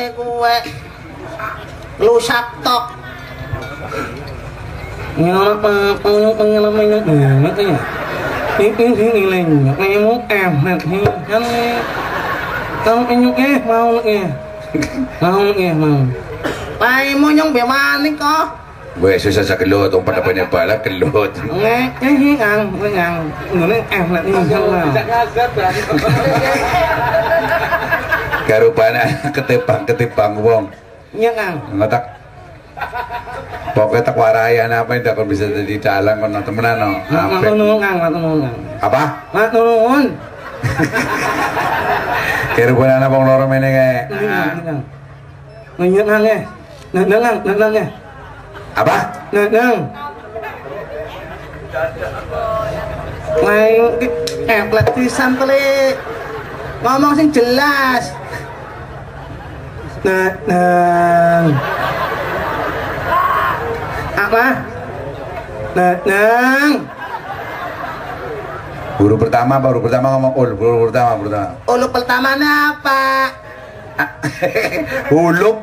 Lagu ihe kue. Lu saptok. Nyala pa pang pangalaman ng enak ya. Ini sini lainnya. Kamu enak sih kan eh. Kamu inyuk eh mau eh. Mau eh mau. Aimu nyong bemaning ko. Gue susah sa kelot, ang panapan niya pala, kelot. Nghe cái hi ăn với ăn người nó enak ini kan lah. Karupana, ketipang-ketipang wong. Nhắc ăn. Ngatak. Pokoknya tak waraya na apa, hindi ako bisa jadi dalang ko na temenan, no. Tulungan, mak tulungan. Apa? Mak tulungan. Karupana na pong loro mene kaya. Nganyat nang eh. Nang nang nang nang eh. Apa? Nang. Main eh pelatihan tele. Ngomong sing jelas. Nang nang. Apa? Nang nang. Huruf pertama, apa? huruf pertama ngomong ul, huruf pertama, huruf pertama. Ulu pertamanya apa? Hulup.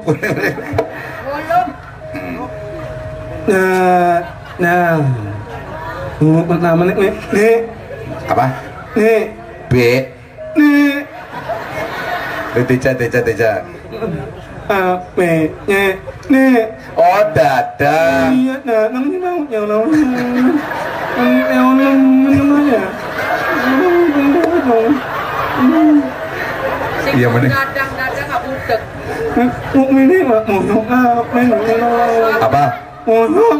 Nang nang. Ngomong pertama nih nih nih apa? nih B. nih. Eh, Teja, teja, teja. Ape nye ne Oh, dadang. iya mau yang yang ya Iya, bener. dadang-dadang gak budek. Muk ini mak mau apa nih Apa? mau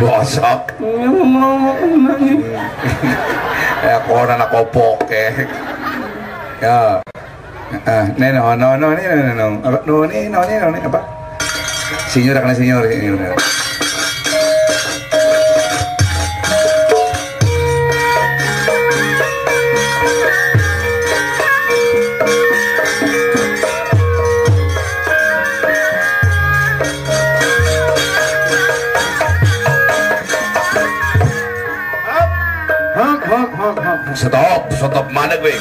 Bosok. mau nanya Ya, kok anak kopok eh. Ya. Ah, no no no ni no no. Apa no ni no ni no ni apa? Senyor kena senyor senyor. hop hop hop hop Stop, stop mana gue?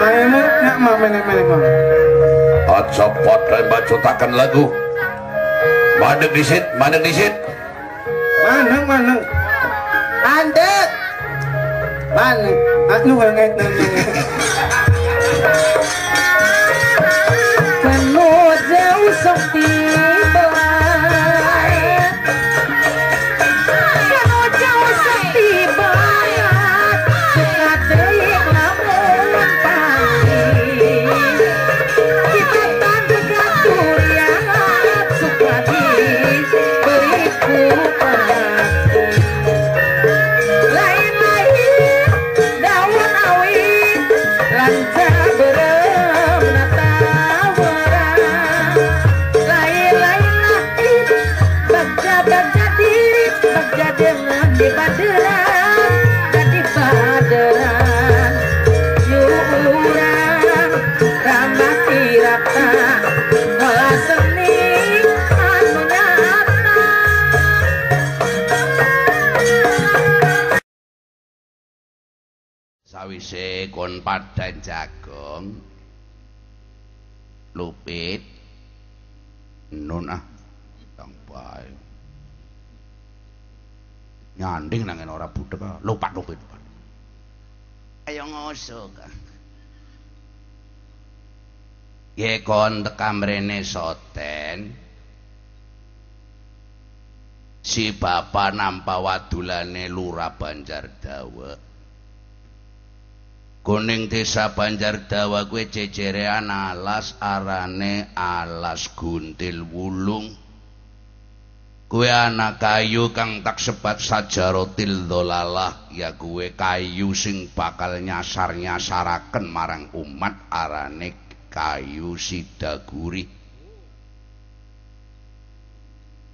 Lain nak mau menek menek mau Aja potren bacutakan lagu. Mandek disit, mandek disit. mana mana andek mana anu banget nanya ah. ye kon tekam rene soten si bapak nampa wadulane lurah banjar dawa Kuning desa Banjar Dawa kuwi jejerean alas arane alas guntil wulung. Kuwi anak kayu kang tak sebat sajarotil dolalah ya kuwe kayu sing bakal nyasar-nyasaraken marang umat arane kayu sidaguri.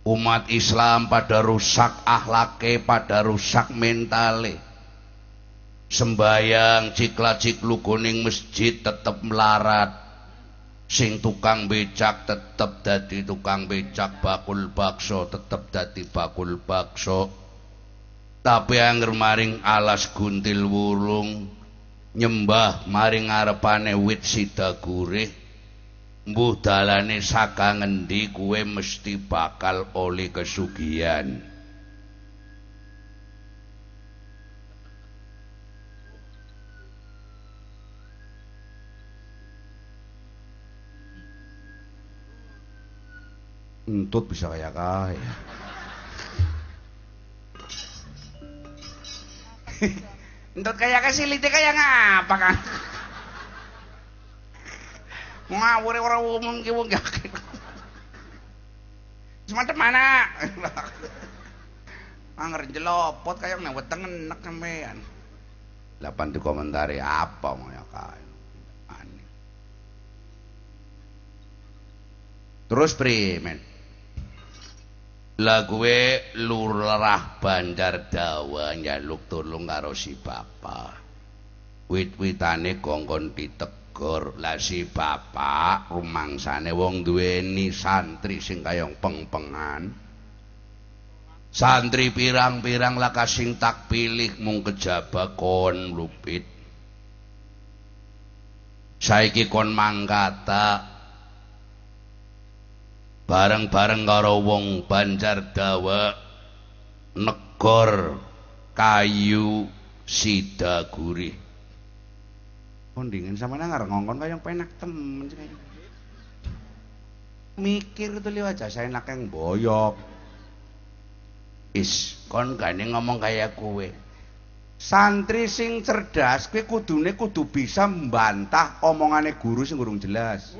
Umat Islam pada rusak ahlake, pada rusak mentale. sembayang cikla-ciklu kuning masjid tetep melarat sing tukang becak tetep dadi tukang becak bakul bakso tetep dadi bakul bakso. Tapi angger maring alas guntil wulung nyembah maring ngarepane wit sidagure mbuh dalane saka ngendi kuwe mesti bakal oleh kesugihan Entut bisa kayak kaya. Entut kayak kaya silite kayak ngapa kan? Ngawur orang umum ki wong yakin. Semacam mana? Anger jelopot kayak nek weteng enek sampean. Lapan di komentari apa mau ya kaya. Aneh. Terus pri men. Lah gue lurah Banjar Dawa nyaluk tulung karo si bapak. wit-witane kongkon ditegur lah si bapak rumangsane wong duweni santri sing kayong peng-pengan. Santri pirang-pirang laka sing tak pilih mung kejaba kon lupit. Saiki kon mangkata bareng-bareng karo wong Banjar Dawa negor kayu sida gurih kondingin sama nang ngongkon kayang penak temen mikir tuh liwat jasa enak yang boyok. Is kon gane ngomong kayak kue santri sing cerdas kue kudune kudu bisa membantah omongane guru sing gurung jelas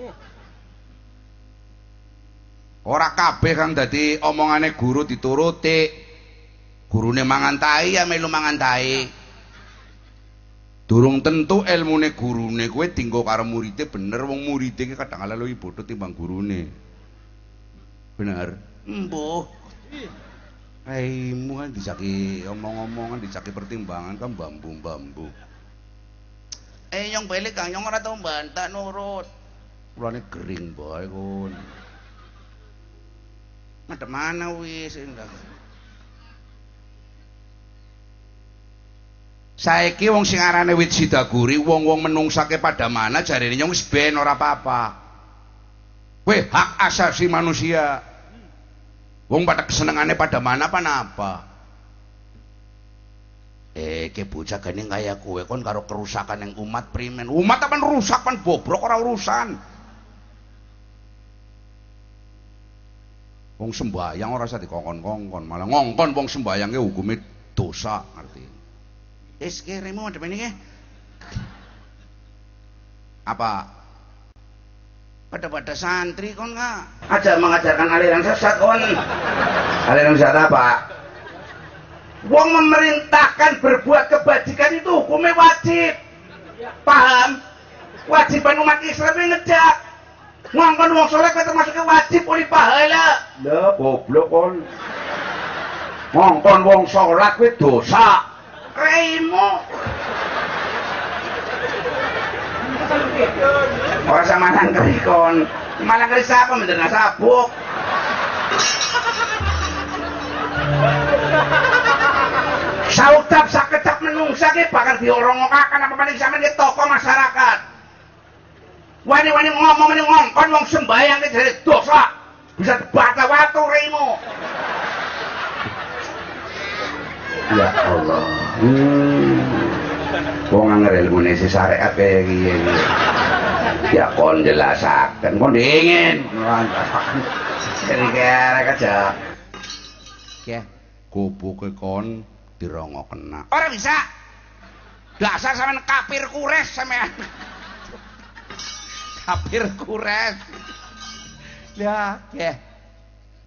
ora kabeh kang dadi omongane guru dituruti gurune mangan tai ya melu mangan tai durung tentu ilmune gurune kowe dinggo karo muridé bener wong muridé ki kadang kala luwih bodho timbang gurune bener embuh Raimu kan dicaki omong-omongan, dicaki pertimbangan kan bambu-bambu. Eh nyong balik kang nyong ora tau bantah nurut. Kulane kering bae kon. Madem mana wis. Saiki wong sing arane wit sidaguri wong-wong menungsake pada mana jarine nyong ben ora apa-apa. Kowe hak asasi manusia. Wong pada kesenangannya pada mana apa napa? Eh, ke bocah gani kaya kue kon karo kerusakan yang umat primen. Umat apa rusak pan bobrok orang urusan. Wong sembayang ora usah dikongkon-kongkon, malah ngongkon wong sembayangnya hukumnya dosa, ngerti. Es kiremu ada ini Apa? Pada pada santri kon nggak aja mengajarkan aliran sesat kon. Aliran sesat apa? Wong memerintahkan berbuat kebajikan itu hukumnya wajib. Paham? Wajiban umat Islam ini ngejak ngongkon wong soleh kau termasuknya wajib oleh pahala lah goblok kon ngongkon wong sholat kuwi dosa reimu Orang sama nangkeri kon. Malah ngeri siapa mendengar sabuk. Sautap saketap menungsa ke bakal diorong-orakan apa paling di toko masyarakat. Wani-wani ngomong ini ngongkon wong sembayang ke jadi dosa. Bisa bata waktu rimu. Ya Allah. Hmm. Wong anger ilmune si syariat kaya iki. Ya kon jelasaken, kon dingin. Jadi kira aja. Ya, goboke kon dirongo kena. Orang bisa. Dasar sampean kafir kures sampean. Kafir kures. Ya, ya.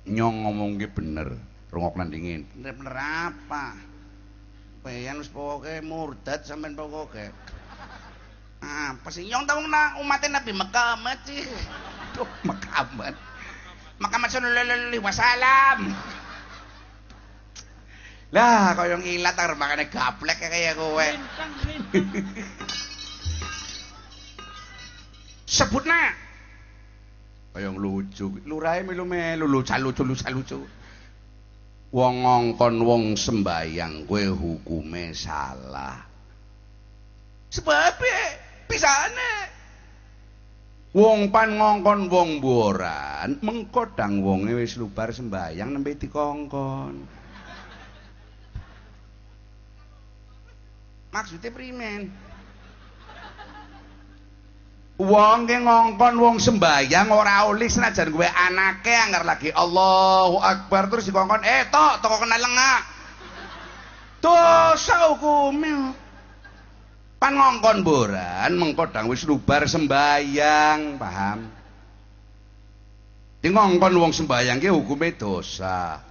Nyong ngomong bener, rongok dingin. Bener-bener apa? Bayan wis pokoke murtad sampean pokoke. Apa sih nyong tau na umatnya Nabi Muhammad sih. Tuh, Muhammad. Muhammad sallallahu alaihi wasallam. Lah, kau yang ilat tar makane gaplek kayak kowe. Sebutna. Kaya lucu. Lurae melu-melu lucu lucu lucu lucu. wong ngongkon wong sembayang kowe hukume salah sebab pisane wong pan ngongkon wong boran mengkodang wonge wis lubar sembayang nembe dikongkon maksudnya primen Wong ke ngongkon wong sembayang ora oleh senajan gue anake anggar lagi Allahu Akbar. Terus dikongkon eh tok toko kena lengak dosa hukumnya. Pan ngongkon boran mengkodang wis lubar sembayang paham? Di ngongkon wong sembayang ke hukumnya dosa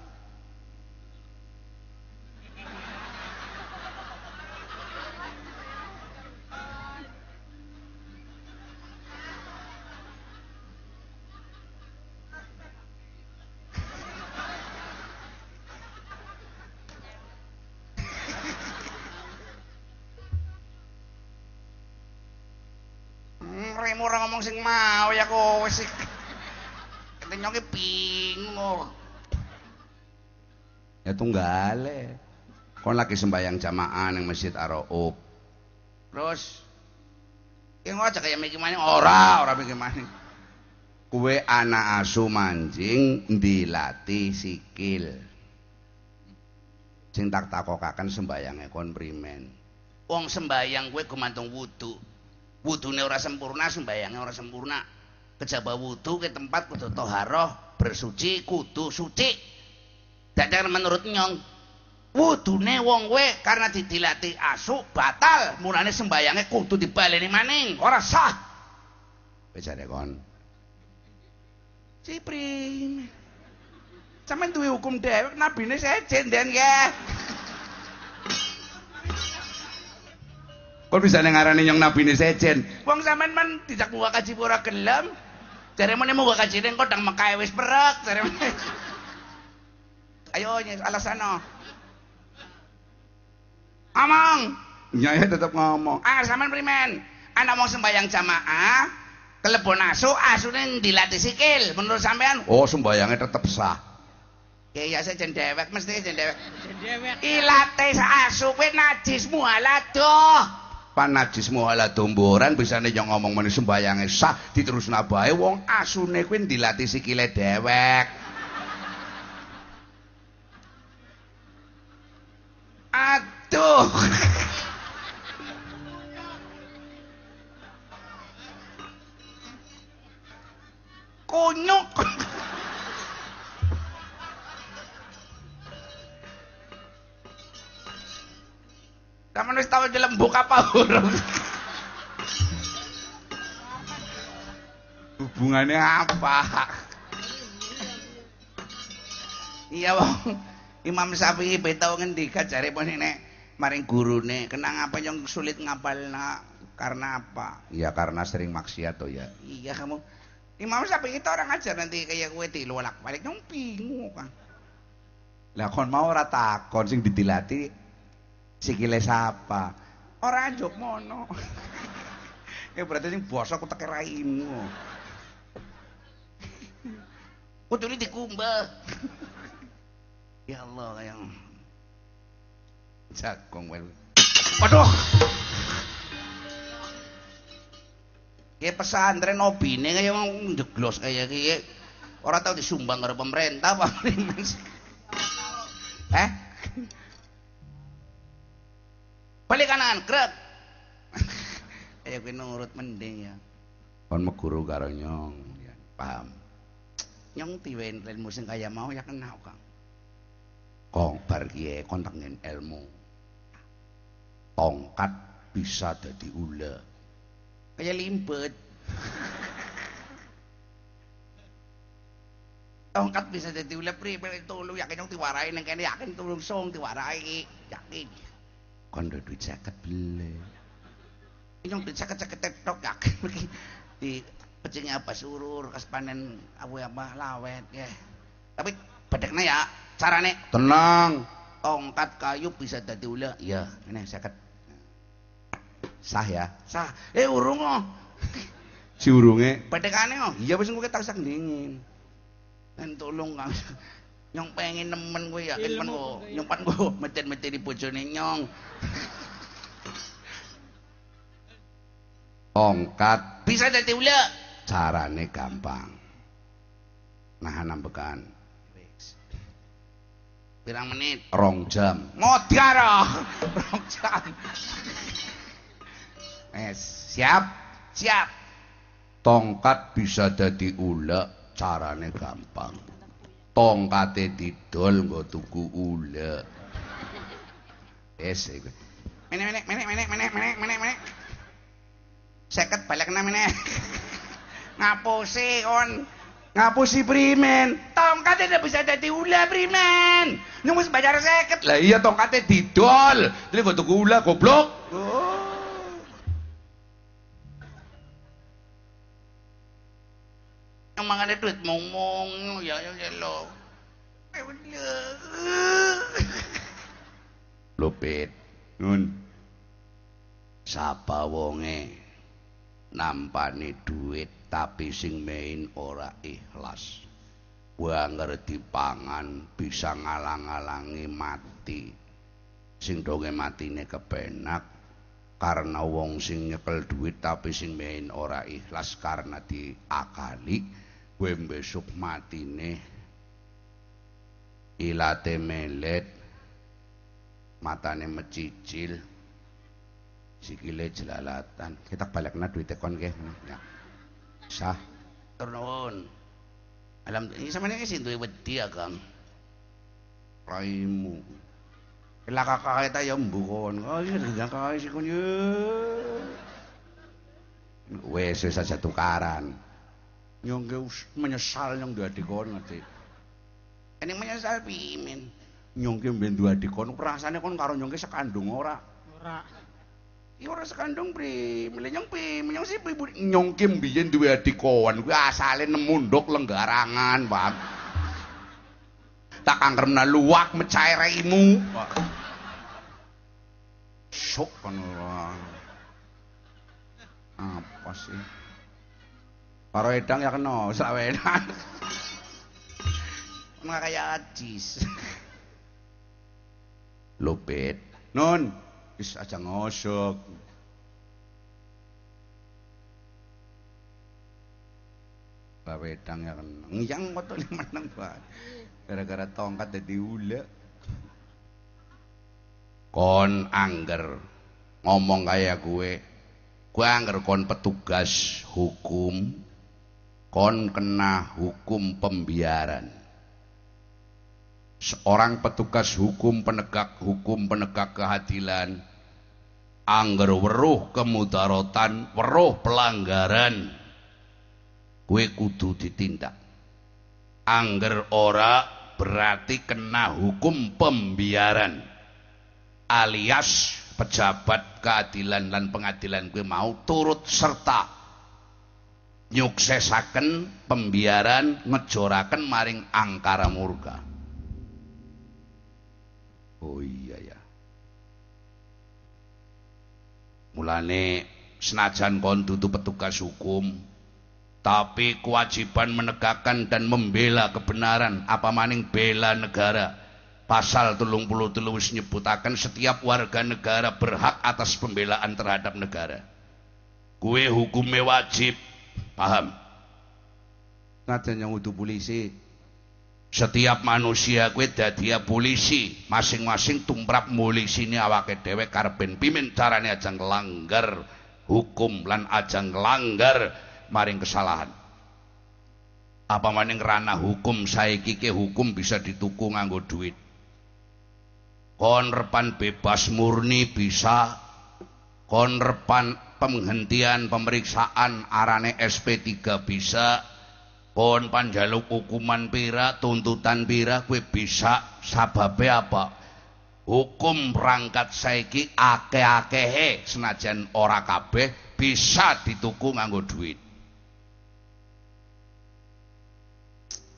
ngomong sing mau ya kowe sih. Ketenyongke bingung. Ya tunggale. Kon lagi sembahyang jamaah ning Masjid Ar-Rauf. Terus Ya aja kayak mikir maning ora, ora mikir maning. Kue anak asu mancing dilatih sikil. Sing tak takokaken sembayange kon primen. Wong sembayang kue gumantung wudu. Wudune ora sempurna, sembayange ora sempurna. Kejaba wudu ke tempat kudu toharoh, bersuci, kudu suci. Dadar menurut nyong, wudune wong we karena didilatih asu batal mulane sembayange kudu dibaleni maning ora sah bejane kon Cipri sampean duwe hukum dhewek nabine sejen den ya Kok bisa ngarani yang nabi ini sejen? Wong sampean man tidak buka kaji pura gelem. Jare meneh mau kaji ning kodang Mekah wis perak. Jare Ayo alasan no. Ngomong. Nyai tetap ngomong. Ah, sampean primen? Anak mau sembahyang jamaah, kelebon asu, asune dilatih sikil. Menurut sampean? Oh, sembayangnya tetap sah. Ya iya saya jen dewek mesti jen dewek. Jen Ilate asu kuwi najis muhaladoh. Pan najis muhaladoh mboran bisane yo ngomong meneh sembayange sah diterusna bae wong asune kuwi dilatih sikile dewek. Aduh. Aduh. Kamu nulis tahu dalam buka apa huruf? Hubungannya apa? Iya, Bang. Imam Syafi'i betau ngendika jare pun nek maring gurune kenang apa yang sulit ngapalna karena apa iya karena sering maksiat tuh ya iya kamu Imam Syafi'i itu orang ajar nanti kayak di luar balik nyong bingung kan lah kon mau ora takon sing ditilati sikile sapa ora jok mono ya berarti sing bosok tak raimu Kudu dikumbah. ya Allah yang Jagong wel. Waduh. Kayak pesantren opine kayak wong jeglos kayak orang tahu disumbang karo pemerintah Pak Eh? Balik kanan, krek. Kayak gue nurut mending ya. Kon meguru karo nyong, ya, paham. Nyong tiwen ilmu sing kaya mau ya kenal, Kang. Kong bar kiye kontengen ilmu tongkat bisa jadi ula kayak limpet tongkat bisa jadi ula pri tulu yakin yang diwarai neng kene yakin tulung song diwarai yakin kon duit jaket beli yang duit jaket jaket tetok yakin di pecingnya apa surur kas panen abu apa lawet ya tapi bedeknya ya carane tenang tongkat kayu bisa jadi ula iya ini jaket Sah ya? Sah. Eh urung oh. si urunge. Pedekane oh. Iya wis engko tak dingin. Dan tolong Kang. Nyong pengen nemen gue ya, kan gue, nyong pan gue meten-meten di bojone nyong. Tongkat bisa jadi ula. Carane gampang. Nahan ambekan. Pirang menit? Rong jam. Ngodiar Rong jam. Eh, siap? Siap. Tongkat bisa jadi ulek, carane gampang. Tongkate didol nggo tuku ulek. Wes iku. Menek menek menek menek menek menek menek menek. Seket balekna menek. Ngapusi kon. Ngapusi primen. Tongkate tidak bisa jadi ulah primen. Nunggu bayar seket. Lah iya tongkate didol. Jadi nggo tuku ulah goblok. Mangane duit mong-mong ya ya ya lo. Lupit nun sapa wonge nampani duit tapi sing main ora ikhlas. Wanger dipangan bisa ngalang-alangi mati. Sing donge matine kepenak karena wong sing nyekel duit tapi sing main ora ikhlas karena diakali gue besok matine ilate melet. Matane mecicil. Sikile jelalatan. Kita balik na duit kon ke ya. Sah. Turun alam ini sama nih sih duit wedi ya kang? Raimu. Kela kakak kita ya mbukon, oh iya dengan kakak sih kon ya. Wes saja tukaran. Nyong menyesal nyong dua dikon ngerti. Ini menyesal pimin. Nyong ke ben dua dikon, perasaannya kon karo nyong sekandung ora. Ora. Ya ora sekandung pri, milih nyong pi, nyong sih pi nyong kim biyen duwe adik kawan, kuwi asale nemunduk lenggarangan, Bang. Tak angkremna luwak mecahe raimu. Sok kan Apa sih? Karo edang ya kena, sawedan. Nggak kayak ajis. Lupit. Nun, Wis aja ngosok. Bawedang ya kan. Nyang foto menang banget. Gara-gara tongkat dadi ula. Kon angger ngomong kayak gue. Gue angger kon petugas hukum. Kon kena hukum pembiaran. Seorang petugas hukum penegak hukum penegak keadilan angger weruh kemudarotan weruh pelanggaran kue kudu ditindak. Angger ora berarti kena hukum pembiaran. Alias pejabat keadilan dan pengadilan kue mau turut serta nyuksesaken pembiaran ngejoraken maring angkara murka Oh iya ya. Mulane senajan kon dudu petugas hukum, tapi kewajiban menegakkan dan membela kebenaran apa maning bela negara. Pasal telung puluh telu nyebutakan setiap warga negara berhak atas pembelaan terhadap negara. Kue hukumnya wajib, paham? Najan yang udah polisi, setiap manusia kuwi dadi polisi masing-masing tumrap mulisine awake dhewe karben. Pimin carane aja nglanggar hukum lan aja nglanggar maring kesalahan? Apa maning ranah hukum saiki ke hukum bisa dituku nganggo duit? Kon repan bebas murni bisa. Kon repan penghentian pemeriksaan arane SP3 bisa. Pon panjaluk hukuman pira tuntutan pira kue bisa. Sababe apa? Hukum perangkat saiki akeh-akehe. Senajan ora kabeh bisa dituku nganggo duit.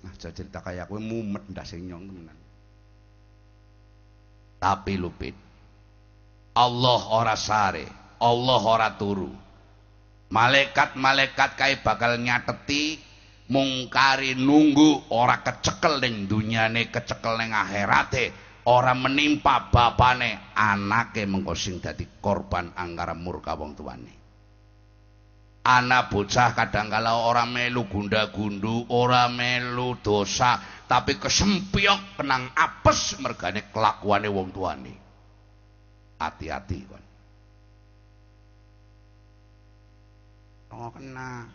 Nah cerita kayak kue mumet ndak nyong temenan. Tapi lupit. Allah ora sare Allah ora turu. Malaikat-malaikat kai bakal nyateti mungkari nunggu ora kecekel ning dunyane kecekel ning akhirate ora menimpa bapane anake mengko sing dadi korban angkara murka wong tuane. Anak bocah kadangkala ora melu gunda-gundu ora melu dosa tapi kesempiok kenang apes mergane kelakuane wong tuane. Hati-hati kon oh kena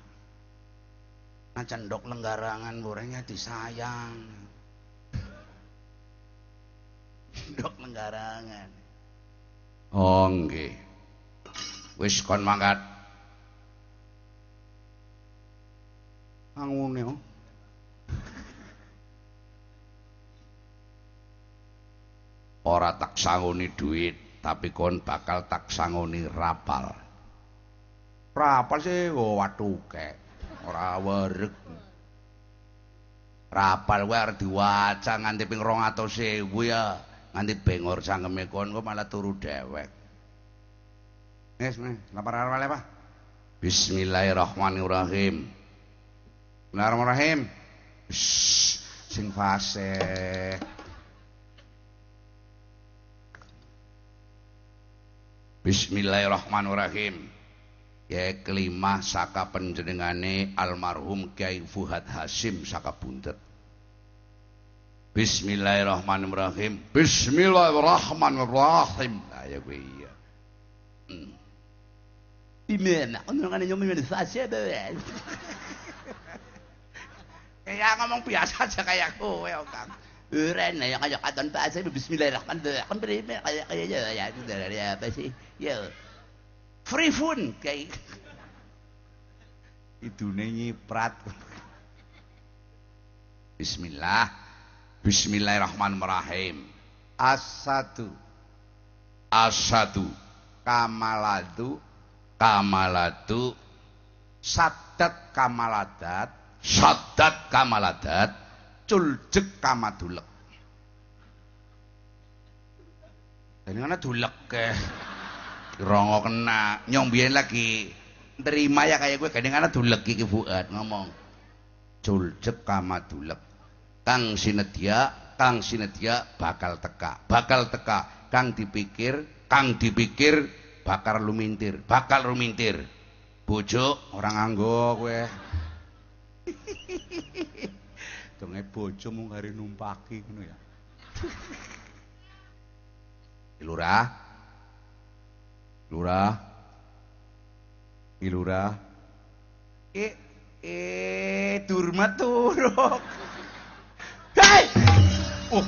cendok lenggarangan gorengnya disayang. Cendok lenggarangan. Oh nggih. Wis kon mangkat. Angune oh. Ora tak sangoni duit, tapi kon bakal tak sangoni rapal. Rapal sih oh, watuke ora werek rapal wae arep diwaca nganti ping 200.000 ya nganti bengor sangeme kon kok malah turu dewek nih lapar arep apa Bismillahirrahmanirrahim. Bismillahirrahmanirrahim. Shh, sing fasih. Bismillahirrahmanirrahim. Ya kelima saka penjenengane almarhum Kiai Fuhad Hasim saka buntet. Bismillahirrahmanirrahim. Bismillahirrahmanirrahim. Ayo gue iya. Hmm. Gimana? Ono kan nyomi fase Kayak ngomong biasa aja kayak kowe, Kang. Eren ya kayak katon bahasa bismillahirrahmanirrahim. Kayak kayak ya ya apa sih? Ya. Free fun kayak itu nyiprat. Bismillah. Bismillahirrahmanirrahim. Asatu. Asatu. Kamaladu. Kamaladu. Sadat kamaladat. Sadat kamaladat culjek kamadulek ini mana dulek ke rongo kena. Nyong biyen lagi terima ya kayak gue kadang kadang dulek iki Fuad ngomong culjek kamadulek kang sinetya kang sinetya bakal teka bakal teka kang dipikir kang dipikir bakal lumintir bakal lumintir bojo orang anggo gue donge bojo mung hari numpaki ngono ya. Lurah. Lurah. Ilurah. Eh eh durma turuk. Hei! Oh.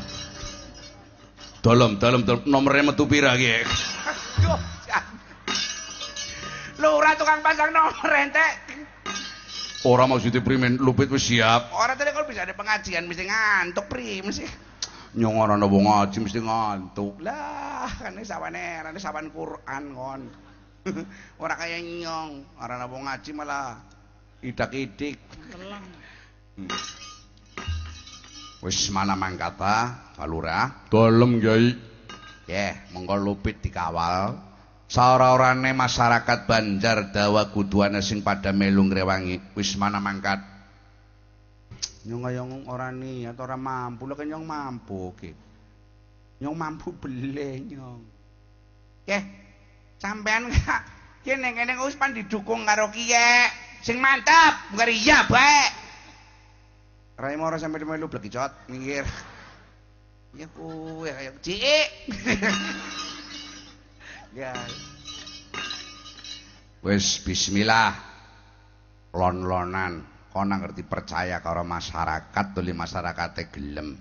Dalam, dalam, dalam nomornya metu pira iki? Lurah tukang pasang nomor entek. Ora maksudnya primen lupit wis siap. Ora tadi kalau bisa ada pengajian mesti ngantuk pri mesti. Nyong ora ana ngaji mesti ngantuk. Lah, kan sawane rene sawan Quran kon. ora kaya nyong, ora ana ngaji malah idak-idik. Hmm. Wis mana mangkata, Pak Lurah? Dalem, Kyai. Ya, monggo lupit dikawal. saora-orane masyarakat Banjar dawa kuduane sing pada melu ngrewangi wis mana mangkat nyong ngayong ora niat ora mampu lho nyong mampu ki nyong mampu beli nyong ke sampean gak kene kene wis pan didukung karo kiye sing mantap bukan iya bae Rai moro sampe melu blek cot minggir ya kuwe kaya ciik Ya. Wis bismillah. Lon-lonan. Kono ngerti percaya karo masyarakat tuli masyarakate gelem.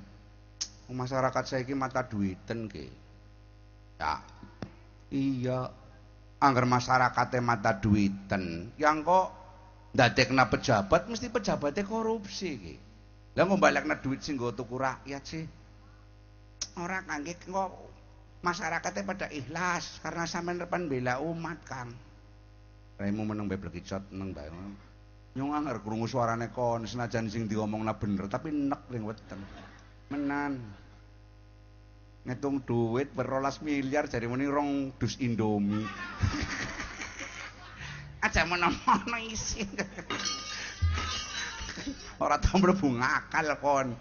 Masyarakat saiki mata duiten ki. Ya. Iya. Angger masyarakate mata duiten, yang kok ndadekna pejabat mesti pejabatnya korupsi ki. Lah ngombalekna duit sing nggo tuku rakyat sih. Ora kangge kok masyarakatnya pada ikhlas karena sampean depan bela umat Kang. Raimu meneng bae berkicot neng bae. Nyong anger krungu suarane kon senajan sing diomongna bener tapi nek ring weteng. Menan. Ngitung duit berolas miliar jadi muni rong dus Indomie. Aja menamono isin. Ora tau mlebu ngakal kon.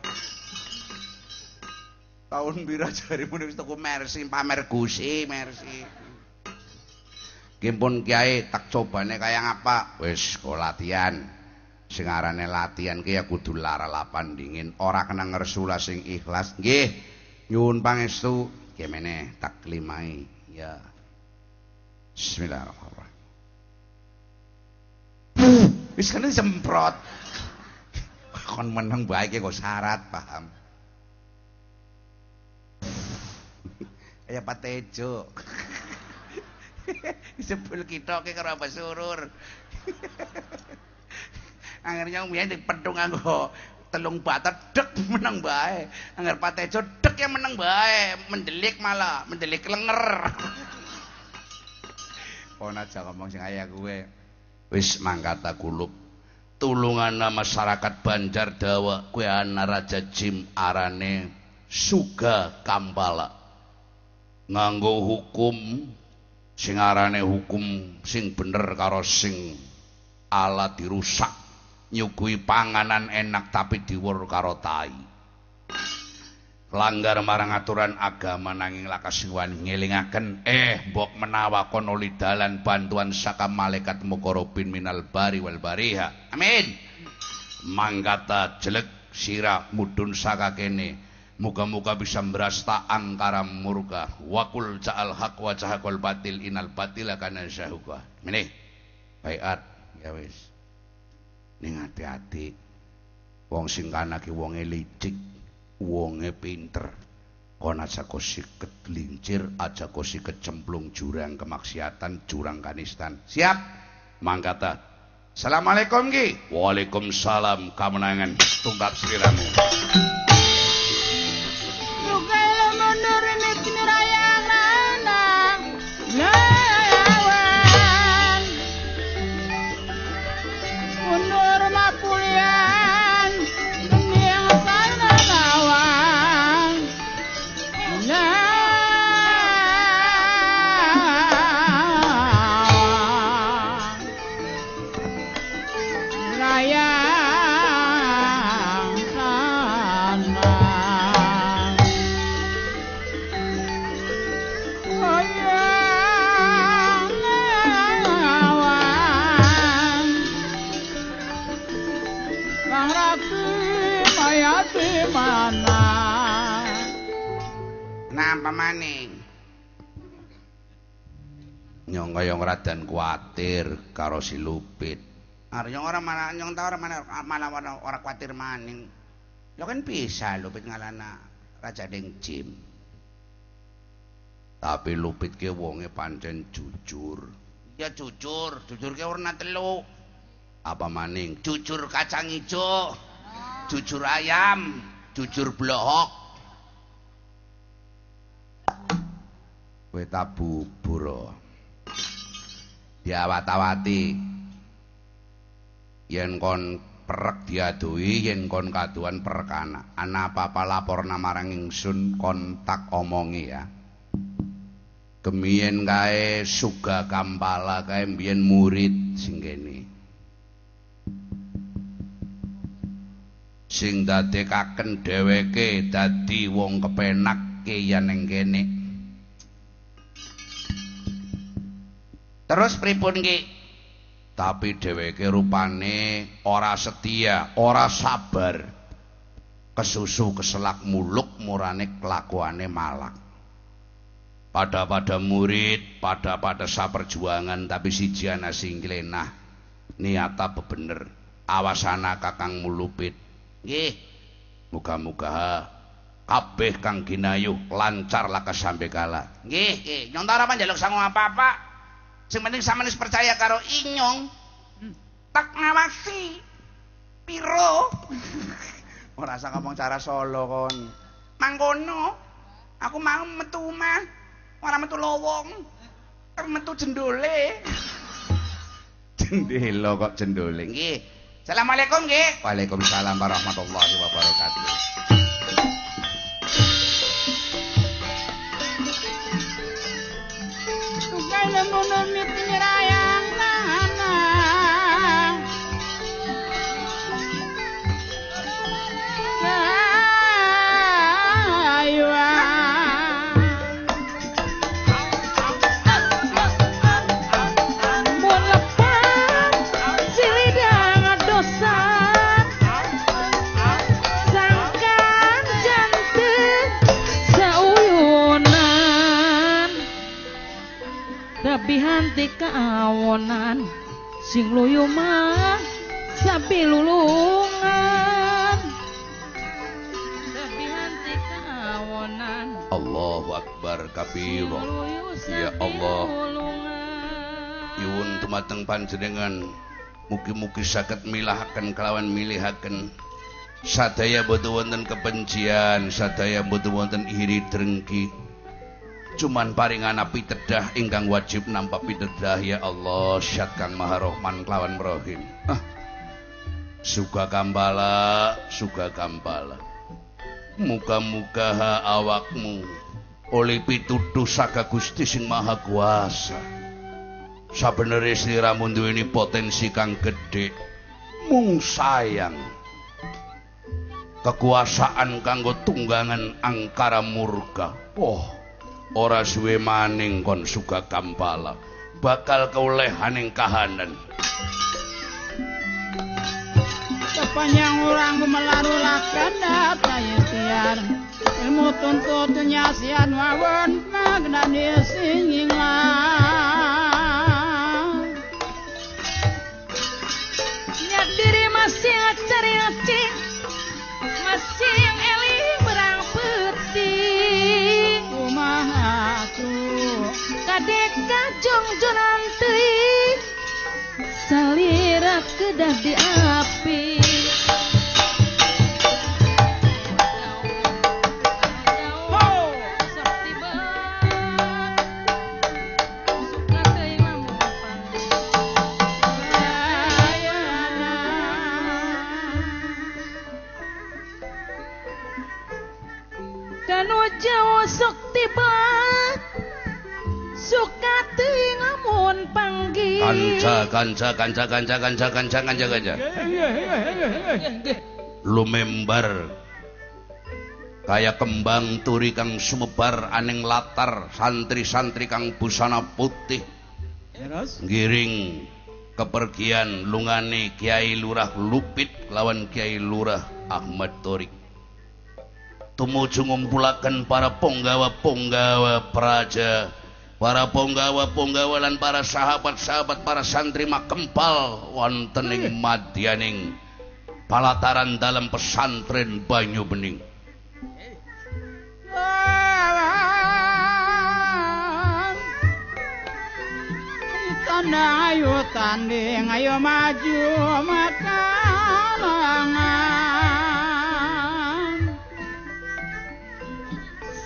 tahun bira jari muni wis tuku Mercy pamer Gusi Mercy Kimpun Kiai tak cobane kaya ngapa wis kok latihan. Sing arane latihan ki ya kudu lara lapan dingin. Ora kena ngersula sing ikhlas. Nggih nyuwun pangestu. Tak limai ya. Bismillahirrahmanirrahim. Wis kan semprot. Kon meneng bae kok syarat paham? Kaya patejo sebel kita ke karo apa surur. Umumnya di pedung anggo telung batat dek menang bae. Anggar patejo dek yang menang bae. Mendelik malah mendelik lenger. Pon aja ngomong sing ayah gue wis mangkata tulungan masyarakat Banjar Dawa kue ana Raja Jim arane Suga Kambala. Nganggo hukum sing arane hukum sing bener karo sing ala dirusak nyugui panganan enak tapi diwur karo tai. Langgar marang aturan agama nanging lakasiwan ngelingaken eh mbok menawa kono dalan bantuan saka malaikat mukorobin minal bari wal bariha. Amin. Manggata jelek sirah mudun saka kene muga-muga bisa merasta angkara murka wakul ja'al haq wa jahakul batil inal batil kana syahuka ini bayat ya wis. Ning hati-hati. Wong sing kana ki wonge licik wonge pinter. Kon aja siket lincir aja siket cemplung jurang kemaksiatan jurang kanistan. Siap? Mangkata. Assalamualaikum ki. Waalaikumsalam kemenangan tunggap Narana sliramu dan kuatir karo si Lupit. Aryo ora malah nyong ta ora malah malah ora kuatir maning. Ya kan bisa Lupit ngalana Raja Deng Jim. Tapi Lupit ke wonge pancen jujur. Ya jujur, jujur ke warna telu. Apa maning? Jujur kacang ijo. Jujur ayam, jujur blohok. Kowe tabu bubur diawat-awati. Yen kon perek diadui yen kon kaduan perekana ana apa-apa lapor namarang ingsun kontak omongi ya. Kemien kae suga kampala kae mbiyen murid sing kene. Sing dadekaken dheweke dadi wong kepenak kiyan ning kene Terus pripun ki? Tapi dheweke rupane ora setia, ora sabar. Kesusu keselak muluk murane kelakuane malak. Pada-pada murid, pada-pada saperjuangan tapi siji ana sing klenah. Niata bebener. Awasana Kakang Mulupit. Nggih. Muga-muga kabeh kang ginayuh lancar lakas sampe kala. Nggih, nggih. Nyontara panjaluk sangu apa-apa. Sing penting sampeyan wis percaya karo inyong. Tak ngawasi. Piro? Ora usah ngomong cara solo kon. Mangkono aku mau metu mah ora metu lowong. Metu jendole. Jendelo kok jendole nggih. Assalamualaikum nggih. Waalaikumsalam warahmatullahi wabarakatuh no, no, no, no, no. Pihanti kaawonan sing luyu mah sapi lulungan. Pihanti kaawonan Allahu akbar kabiro. ya Allah. nyuwun tumateng panjenengan mugi-mugi saged milahaken kelawan milihaken. Sadaya boten wonten kebencian sadaya boten wonten iri drengki cuman paringan api tedah ingkang wajib nampak pitedah ya Allah. Syat kang maha rohman kelawan rohim ah. suka kambala suka kambala muka-muka awakmu oleh pituduh saka gusti sing maha kuasa. Sabenere sliramu duweni potensi kang gedhe. Mung sayang. Kekuasaan kanggo tunggangan angkara murka. Oh ora suwe maning kon suka kampala. Bakal keulehaning kahanan. Sepanjang orang melarulakan data ikhtiar ilmu tuntut nyasian wawan magnani singinglah diri masih cari masih yang eli aku. Kadek kajung jonanti salirah kedah di api. Ganja, ganja, ganja, ganja, ganja, ganja, ganja, ganja. Iya, iya, iya, Lumembar. kayak kembang turi kang sumebar aning latar santri-santri kang busana putih. Ya, Giring kepergian lungane Kiai Lurah Lupit lawan Kiai Lurah Ahmad Torik. Tumuju ngumpulakan para punggawa-punggawa praja para punggawa-punggawa lan para sahabat-sahabat para santri makempal wonten ing madyaning palataran dalam pesantren Banyu Bening. Tanda ayo tanding ayo maju makalangan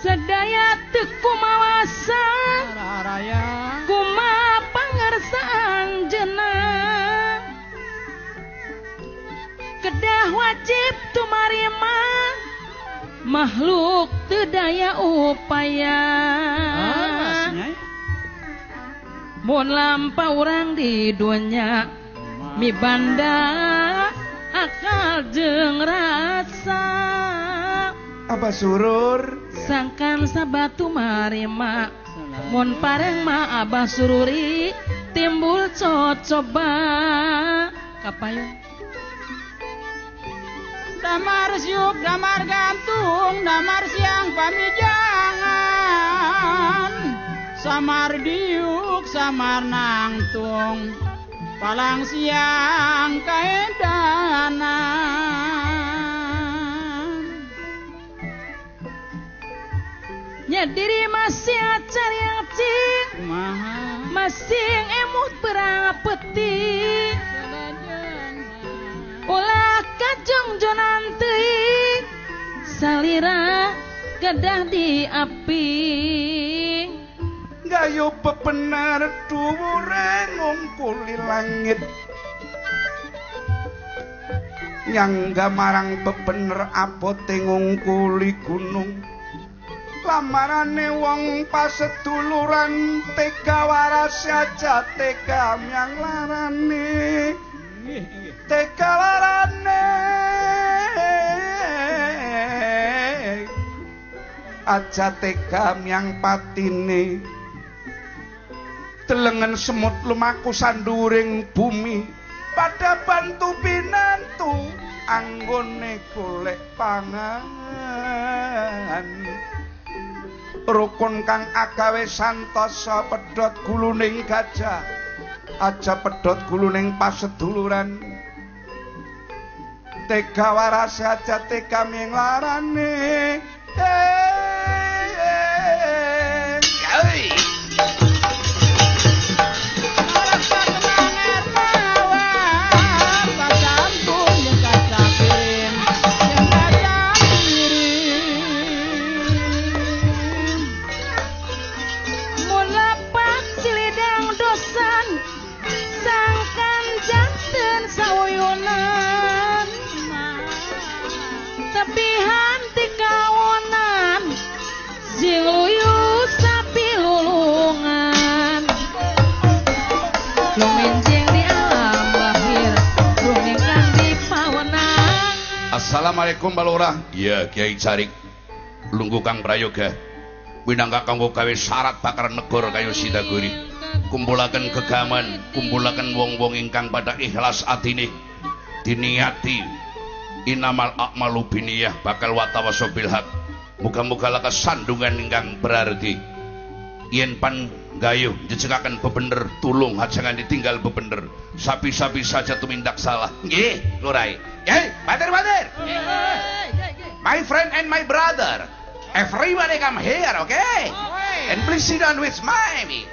Sedaya teku mawasa Raraya Kuma pangersaan jena. Kedah wajib tumarima Makhluk tedaya upaya. Mun lampau orang di dunia Mi banda akal jeng rasa Apa surur? Sangkan sabatu marima Mun pareng ma abah sururi. Timbul cocoba. Kapayun Damar siuk, damar gantung, damar siang pamijangan. Samar diuk, samar nangtung. Palang siang kaedanan nyediri masih acar yang cing masih emut perang peti ulah kacung jonan ting salira gedah di api. Gayo pepenar dure ngungkuli langit. Nyangga marang pepener apote ngungkuli gunung. Lamarane wong paseduluran tega waras aja tega myang larane Tega larane Aja tega myang patine Delengen semut lumaku sanduring bumi. Pada bantu pinantu anggone golek pangan rukun kang agawe santosa pedhot guluning gajah. Aja pedhot guluning paseduluran. Tega waras aja tega ming larane. Eh, eh. Assalamualaikum Balora. Iya, Kiai Carik. Lunggu Kang Prayoga. Winangka kanggo gawe syarat bakar negor kayu Sidaguri. Kumpulaken gegaman, kumpulaken wong-wong ingkang pada ikhlas atine diniati inamal a'malu biniyah bakal watawaso bil haq. Muga-muga laka sandungan ingkang berarti. Yen pan gayuh jejengaken bebener tulung hajangan ditinggal bebener sapi-sapi saja tumindak salah nggih lurai Hey, Father, Father. My friend and my brother. Everybody come here, okay? And please sit down with me.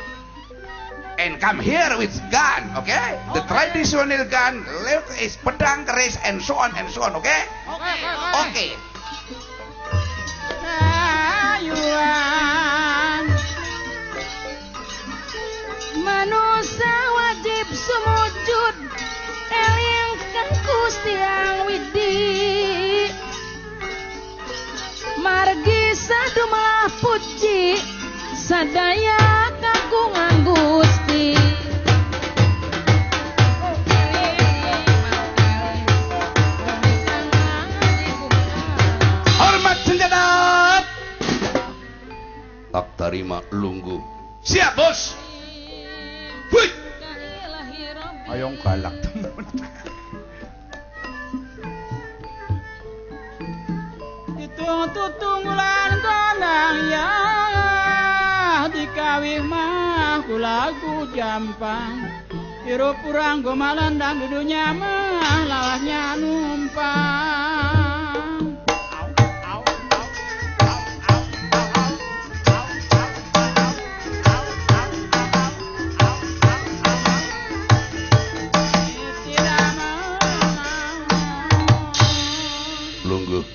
And come here with gun, okay? The traditional gun, left is pedang, keris, and so on and so on, okay? Okay. Ayuan Manusia wajib sumujud Elingkan Gusti Yang Widi Margi sadu malah puji Sadaya kagungan Gusti Hormat senjata. Tak terima lunggu. Siap, bos. Wih. Ayo galak temen. Hitung tutung bulan kandang ya Dikawih mah kulaku jampang Hirup urang gomalendang dudunya mah lalahnya numpang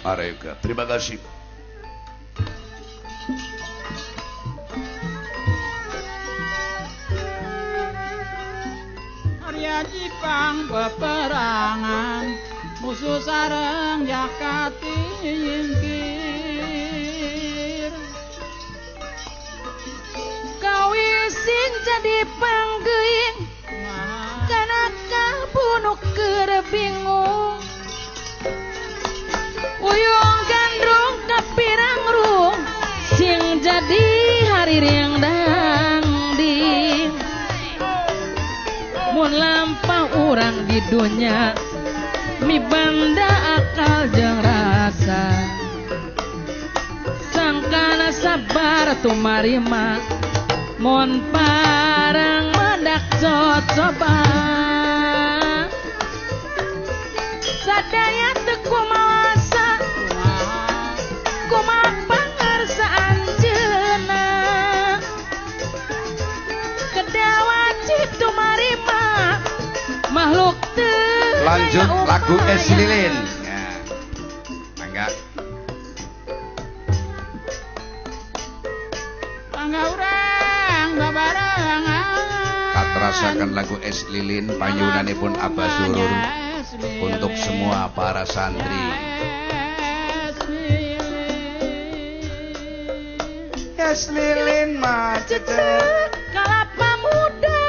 Arega. Terima kasih. Arya Jipang peperangan musuh sareng jakati yingkir Kawisin jadi panggeing Karena kabunuk bingung Uyung gandrung kapirang rung Sing jadi hari yang dangding Mun lampau orang di dunia Mi banda akal jeung rasa. Sangkana sabar tumarima Mon parang mendak cocoba. Sadaya teku mawasa Lanjut daya lagu upaya. Es Lilin. Ya. Mangga. Angga urang babarengan Katerasakan lagu Es Lilin panyunanipun Abah Surur untuk semua para santri. Es Lilin mah Kalapa muda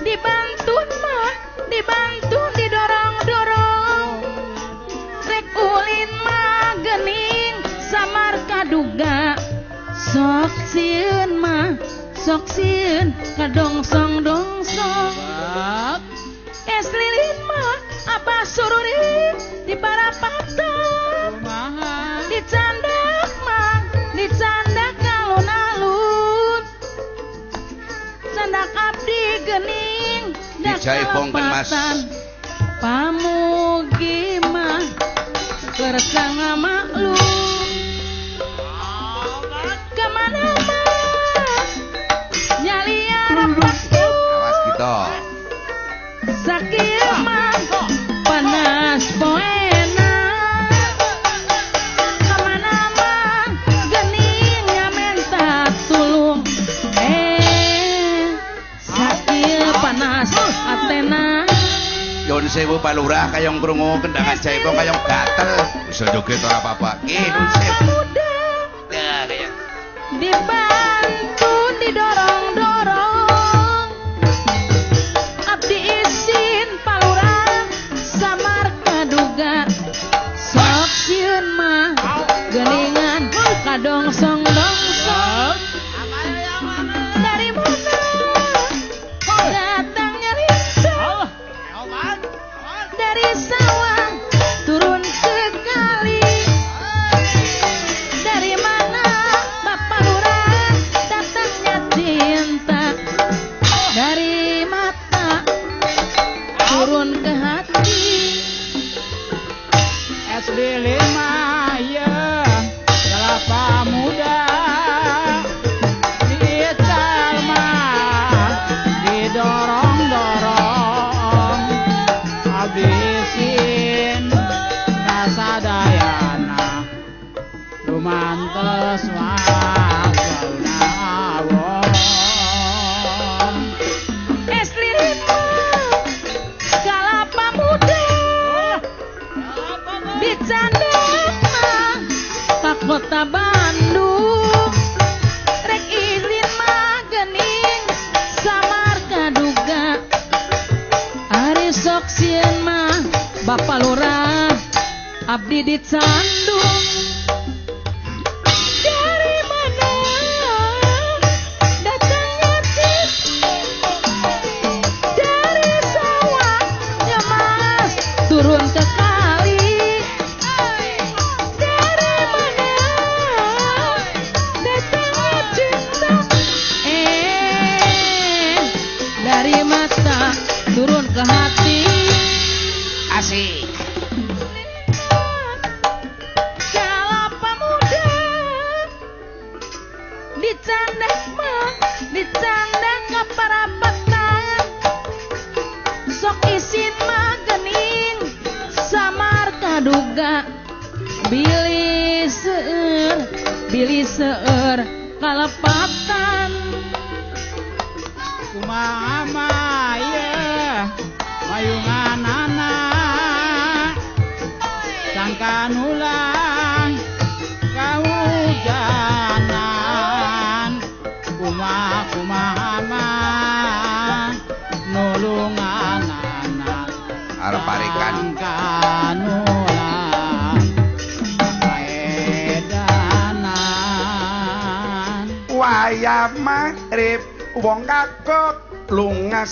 Dibantun mah Dibantun didorong-dorong. Rek ulin mah gening Samar kaduga. Sok sieun mah Sok sieun kadongsong dongsong Es lilin mah Abah sururi Di parapatong Dicandak mah Dicandak alun-alun dak Dijaipongkeun, Mas. Pamugi mah Kersang maklum sewu palurah kayong krungu kendangan jaipong kayong gatel. Bisa joget ora apa-apa. Ki nun sewu. muda Nah,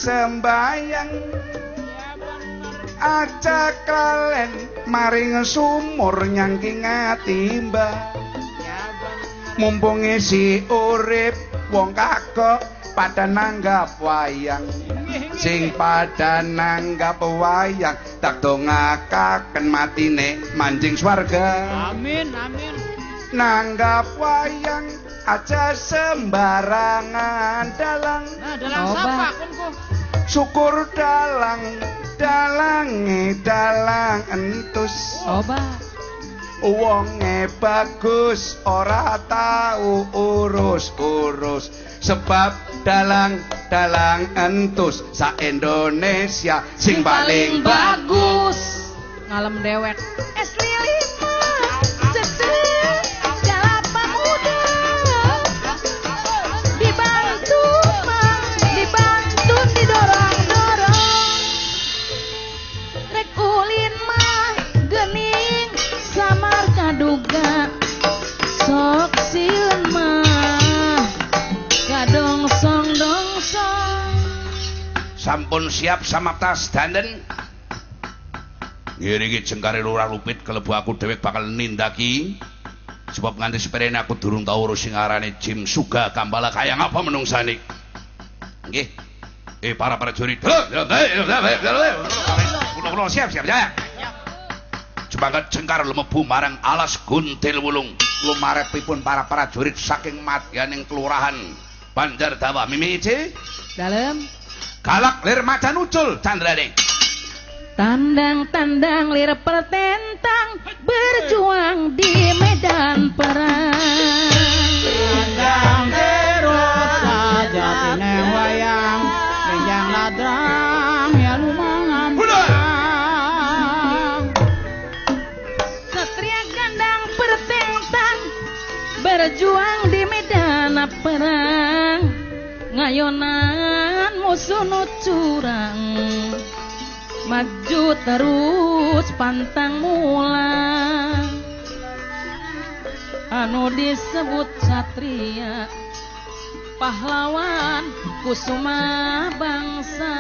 sembayang aja kalen maring sumur nyangking atimba mumpung si urip wong kakok pada nanggap wayang. Sing pada nanggap wayang tak dongakaken matine manjing swarga. Amin amin. Nanggap wayang aja sembarangan dalang. Nah dalam Coba. sapa syukur dalang dalange dalang entus. Coba wonge bagus ora tau urus-urus sebab dalang dalang entus sa Indonesia sing paling bagus. Ngalem dewek. Es sampun siap sama tas danden ngiri iki jengkare lurah lupit kelebu aku dhewek bakal nindaki. Sebab nganti seperene aku durung tau urus sing arane Jim Suga Kambala kaya ngapa menungsani nggih. Eh para prajurit. Kulo siap siap ya Jemangkat jengkar lemebu marang alas guntil wulung. Lumarepipun para prajurit saking madyaning kelurahan Banjar Dawa. Mimici dalam galak lir macan ucul candraning Tandang-tandang lir pertentang berjuang di medan perang. Andang terus saja wayang Ninjang ladrang ya lumangan perang Satria gandang pertentang berjuang di medan perang. Ngayonan musuh curang. Maju terus pantang mulang. anu disebut satria pahlawan kusuma bangsa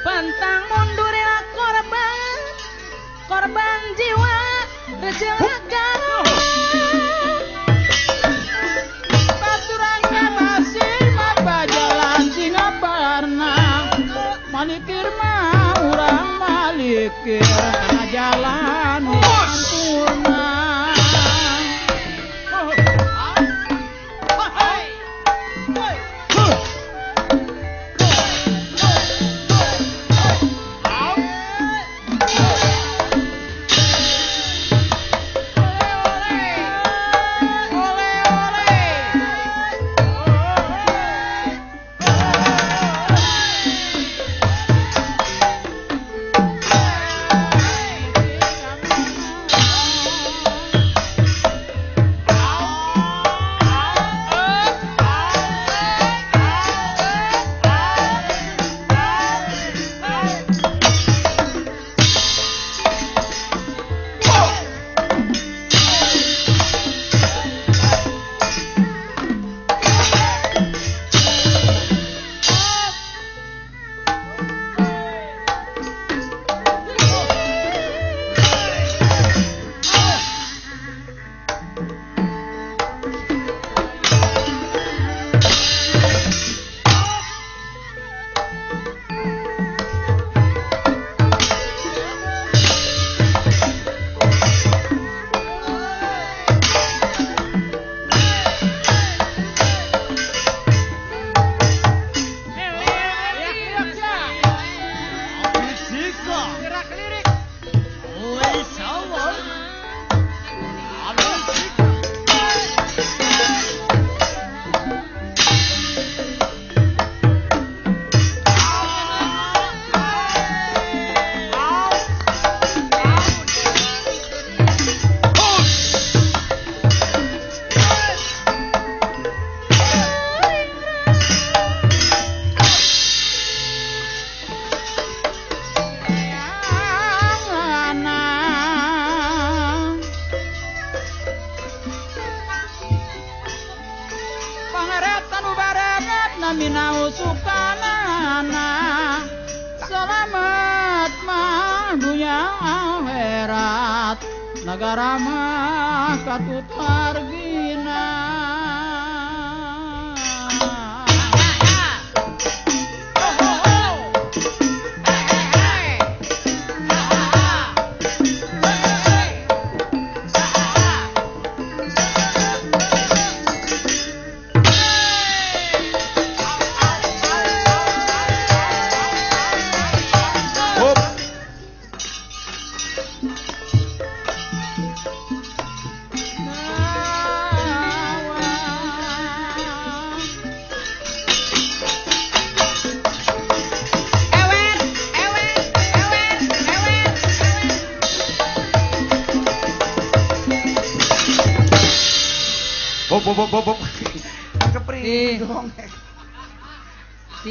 pantang mundurnya korban korban jiwa kecelakaan urang malikir na jalan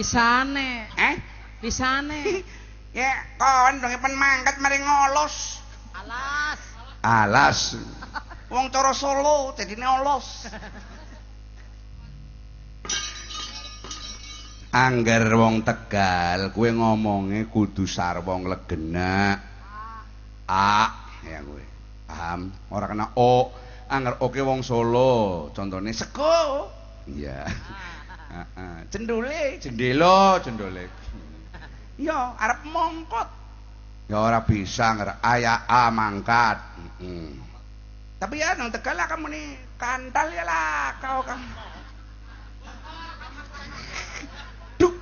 Pisane, Eh? pisane. Ya, kon dong pen mangkat mari ngolos. Alas. Alas. Wong cara Solo dadine olos. Angger wong Tegal, kuwe ngomonge kudu sarwa nglegena. A, ya kuwe. Paham? Ora kena O. Angger oke wong Solo, contone sego. Iya. Heeh. Cendule, jendela, cendole. Iya, arep mongkot. Ya ora bisa nger aya A mangkat. Heeh. Tapi ya nang Tegal kamu nih kantal ya lah kau kan. Duk.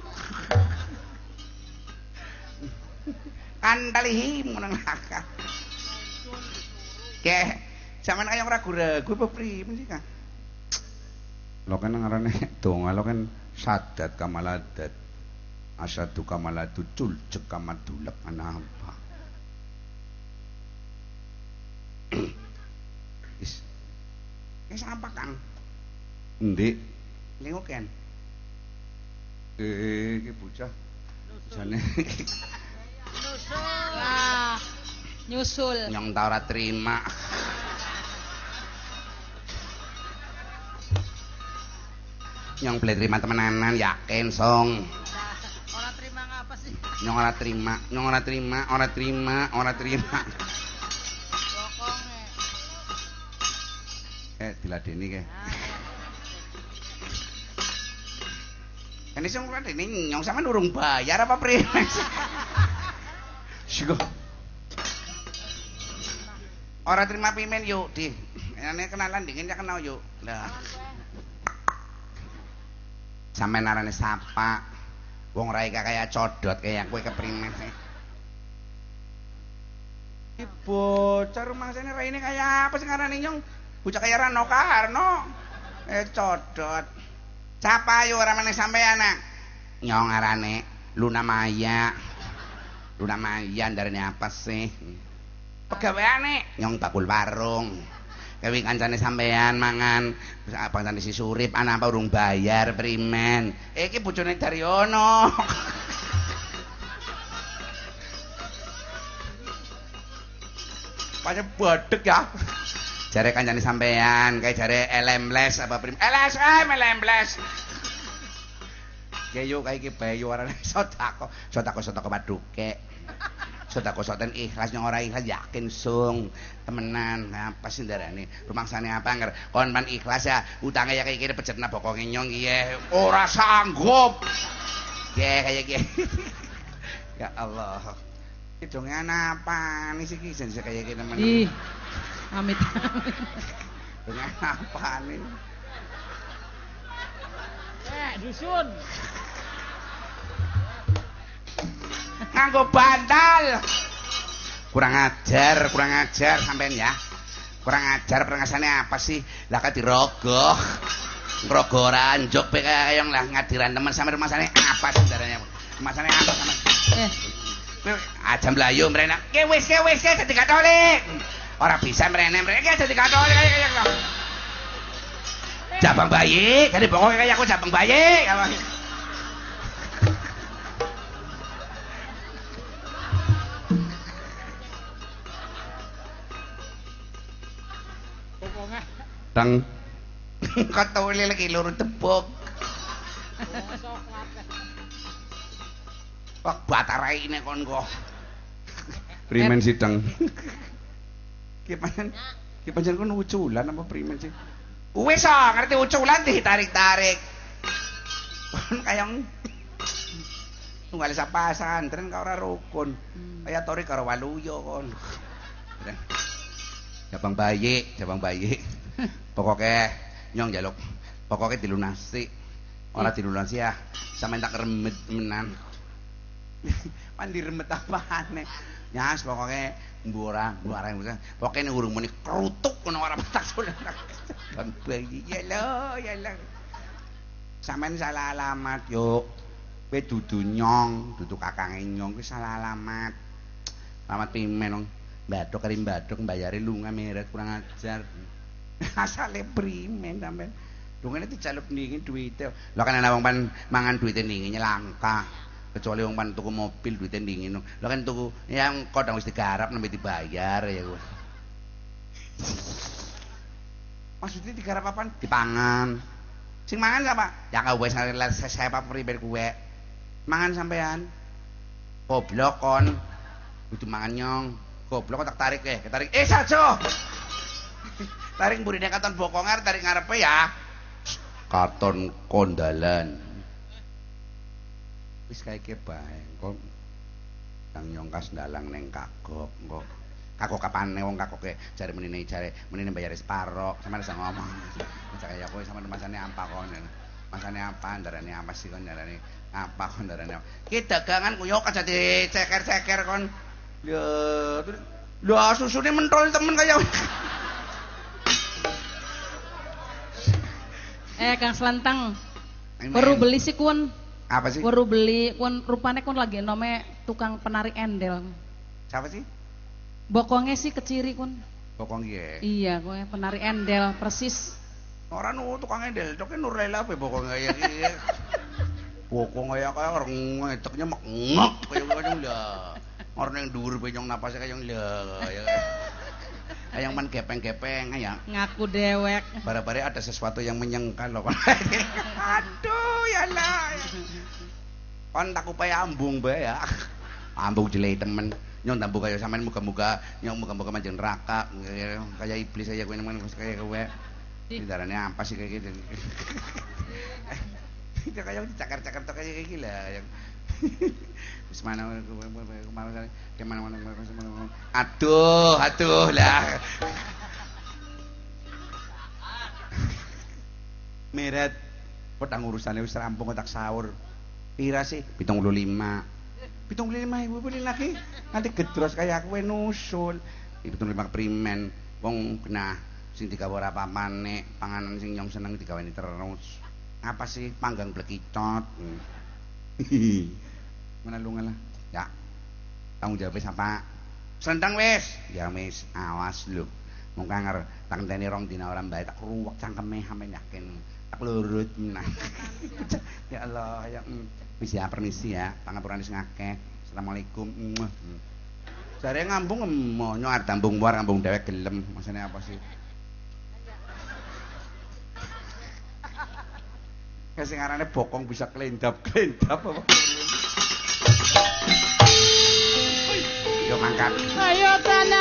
Kantalihim ngono ngakak. Ke, zaman kaya ragu-ragu apa primen sih Kang? Lo kan ngarane donga lo kan sadat kamaladat. Asadu kamaladu culcek kamadulek ana apa. Wis. Wis apa Kang? Endi? Lingo Ken. Eh, iki bocah. Jane Lah, nyusul. nyong ta ora terima. Nyong boleh terima temenanan yakin song. Ora terima ngapa sih? Nyong ora terima, nyong ora terima, ora terima, ora terima. Eh diladeni ke. Ini sing ini nyong sama urung bayar apa priwe? Siko. Ora terima pimen yuk, Di. Ini kenalan dingin ya kenal yuk. Lah. Sampai narane sapa. Wong rai kaya codot kayak kowe keprimen. Iki bocah rumah sini rai ini kayak apa sih ngarane nyong? Bocah kaya Rano Karno. Eh codot. Sapa yo ora meneh sampean nak? Nyong arane Luna Maya. Luna Maya ndarane apa sih? Pegaweane nyong bakul warung. Kewi kancane sampean mangan apa tane si Surip ana apa urung bayar primen. Iki bojone Daryono. Pancen bodeg ya. Jare kancane sampean, kayak jare elembles apa prim. LSM elembles. Ya yo kayak iki bae yo arane sodako. Sodako sodako paduke. Sodako soten ikhlas nyong ora ikhlas yakin sung temenan apa sih darane rumangsane apa nger kon pan ikhlas ya utange ya kayak gini pejetna bokonge nyong iye ora sanggup. Ya kayak gini. Ya Allah. Hidungnya apa nih sih kisah kayak gini temen. Ih. Amit amit. Hidungnya apa nih Eh, dusun. Nganggo bandal. Kurang ajar kurang ajar sampean ya. Kurang ajar perengasane apa sih? Lah kan dirogoh. Ngerogoh ranjok pe kaya yang lah ngadiran teman sampe rumasane apa sebenarnya? Rumasane apa sama? Eh, aja mlayu mrene. Ke wis ke wis ke dadi katolik ora bisa mrene mrene ke dadi katolik kaya kaya Jabang bayi, jadi bongong kayak aku jabang bayi. Tang katole lagi loro tepuk. Wah, batarai ini kon kok. Primen sidang. Ki pancen ki pancen kon uculan apa primen sih? Wis ah, ngerti uculan ditarik-tarik. Kon kayang tunggal sa pasantren ka ora rukun. Kaya tori karo waluyo kon. Jabang bayi, jabang bayi. Pokoknya nyong jaluk. Pokoknya dilunasi. Ora dilunasi ya. Sampe tak remet menan. Mandi remet apane? Nyas pokoknya mbora, mbora yang bisa. Pokoknya urung muni kerutuk kono ora petak sudah. Bang bayi, ya lo, ya lo. Sampeyan salah alamat yuk. Kowe dudu nyong, dudu kakange nyong salah alamat. Alamat pimen dong. Badok kari badok mbayari lunga meret kurang ajar. Asale primen sampean. Dungane dijaluk dingin duwite. Lah kan ana wong pan mangan duwite dinginnya langka. Kecuali wong pan tuku mobil duwite dingin. Lah kan tuku yang kodang wis digarap nembe dibayar ya kuwi. Maksudnya digarap apaan? Dipangan. Sing mangan siapa? Ya kau wis saya apa priben kuwe. Mangan sampean. Goblok kon. Kudu mangan nyong. Goblok tak tarik eh, tarik. Eh sajo. tarik burine katon bokongar, tarik ngarepe ya. Katon kondalan. Wis kae ke bae. Kok nang nyong kas dalang neng kagok kok. Kagok kapane wong kagoke jare menine jare menine bayar separo. Sampeyan iso ngomong. Masa kaya kowe sama masane apa kon. Masane apa ndarane apa sih kon ndarane apa kon ndarane. Ki dagangan kuyo aja diceker-ceker kon. Ya, terus Lah susune mentol temen kaya. Eh, Kang Selentang. Baru beli sih kun. Apa sih? Baru beli kun rupane kun lagi nome tukang penari endel. Siapa sih? Bokongnya sih keciri kun. Bokong ye. Iya, kowe penari endel persis. Ora nu tukang endel, coke Nurlela pe bokong kaya iki. Bokong kaya kaya orang ngeteknya mek ngek kaya kaya lah. Orang yang dhuwur pe nyong napase kaya lha. ya. Hayang man gepeng-gepeng hayang. Ngaku dewek. Bare-bare ada sesuatu yang menyengkan loh. Aduh ya lah. Kon tak upaya ambung bae ya. Ambung jelek temen. Nyong tambung kaya sampean muga-muga nyong muga-muga manjing neraka kayak iblis aja kowe nemen kayak kowe. Darane apa sih kayak gitu. Itu kayak cakar-cakar tuh kayak gila yang Aduh, aduh lah. Meret petang urusannya wis rampung tak sahur. Pira sih? 75. 75 ibu beli lagi. Nanti gedros kayak kowe nusul. Ibu lima primen. Wong kena sing digawe ora pamane, panganan sing nyong seneng digaweni terus. Apa sih panggang blekicot? Mana lu ngalah? Ya. Tanggung jawab siapa? Sendang wis. Ya wis, awas lu. Mung kanger tak ngenteni rong dina ora mbae tak ruwek cangkeme sampe yakin. Tak lurut menah. ya Allah, ya mm. wis ya permisi ya. Pangapurane sing akeh. Assalamualaikum. Jare ngambung monyo arep tambung war ngambung dhewek gelem. Maksudnya apa sih? Kayak sing arane bokong bisa kelendap-kelendap apa. Yo mangkat. Ayo tan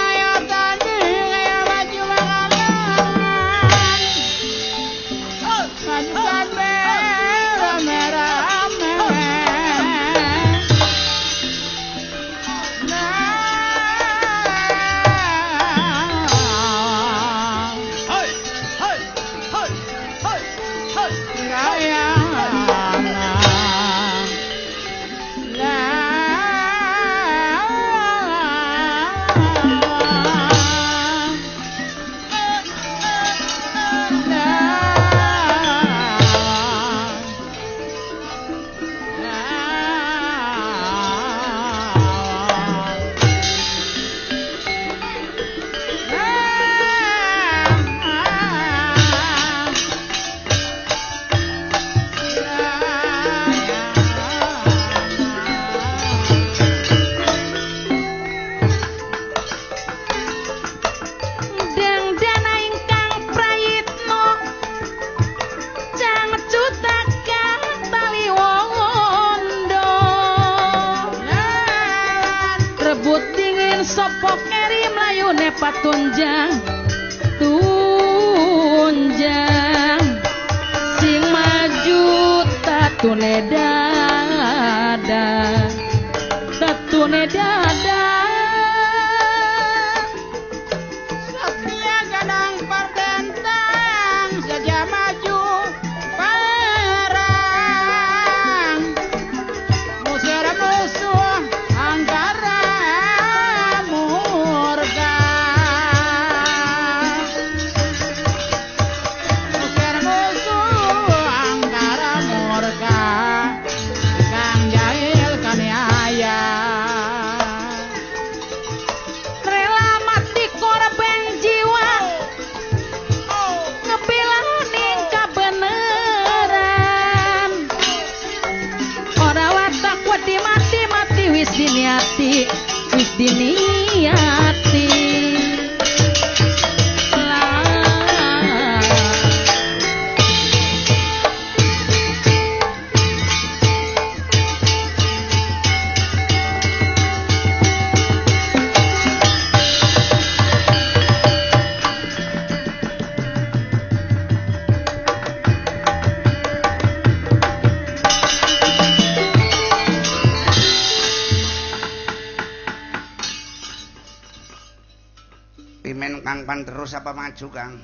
terus apa maju Kang?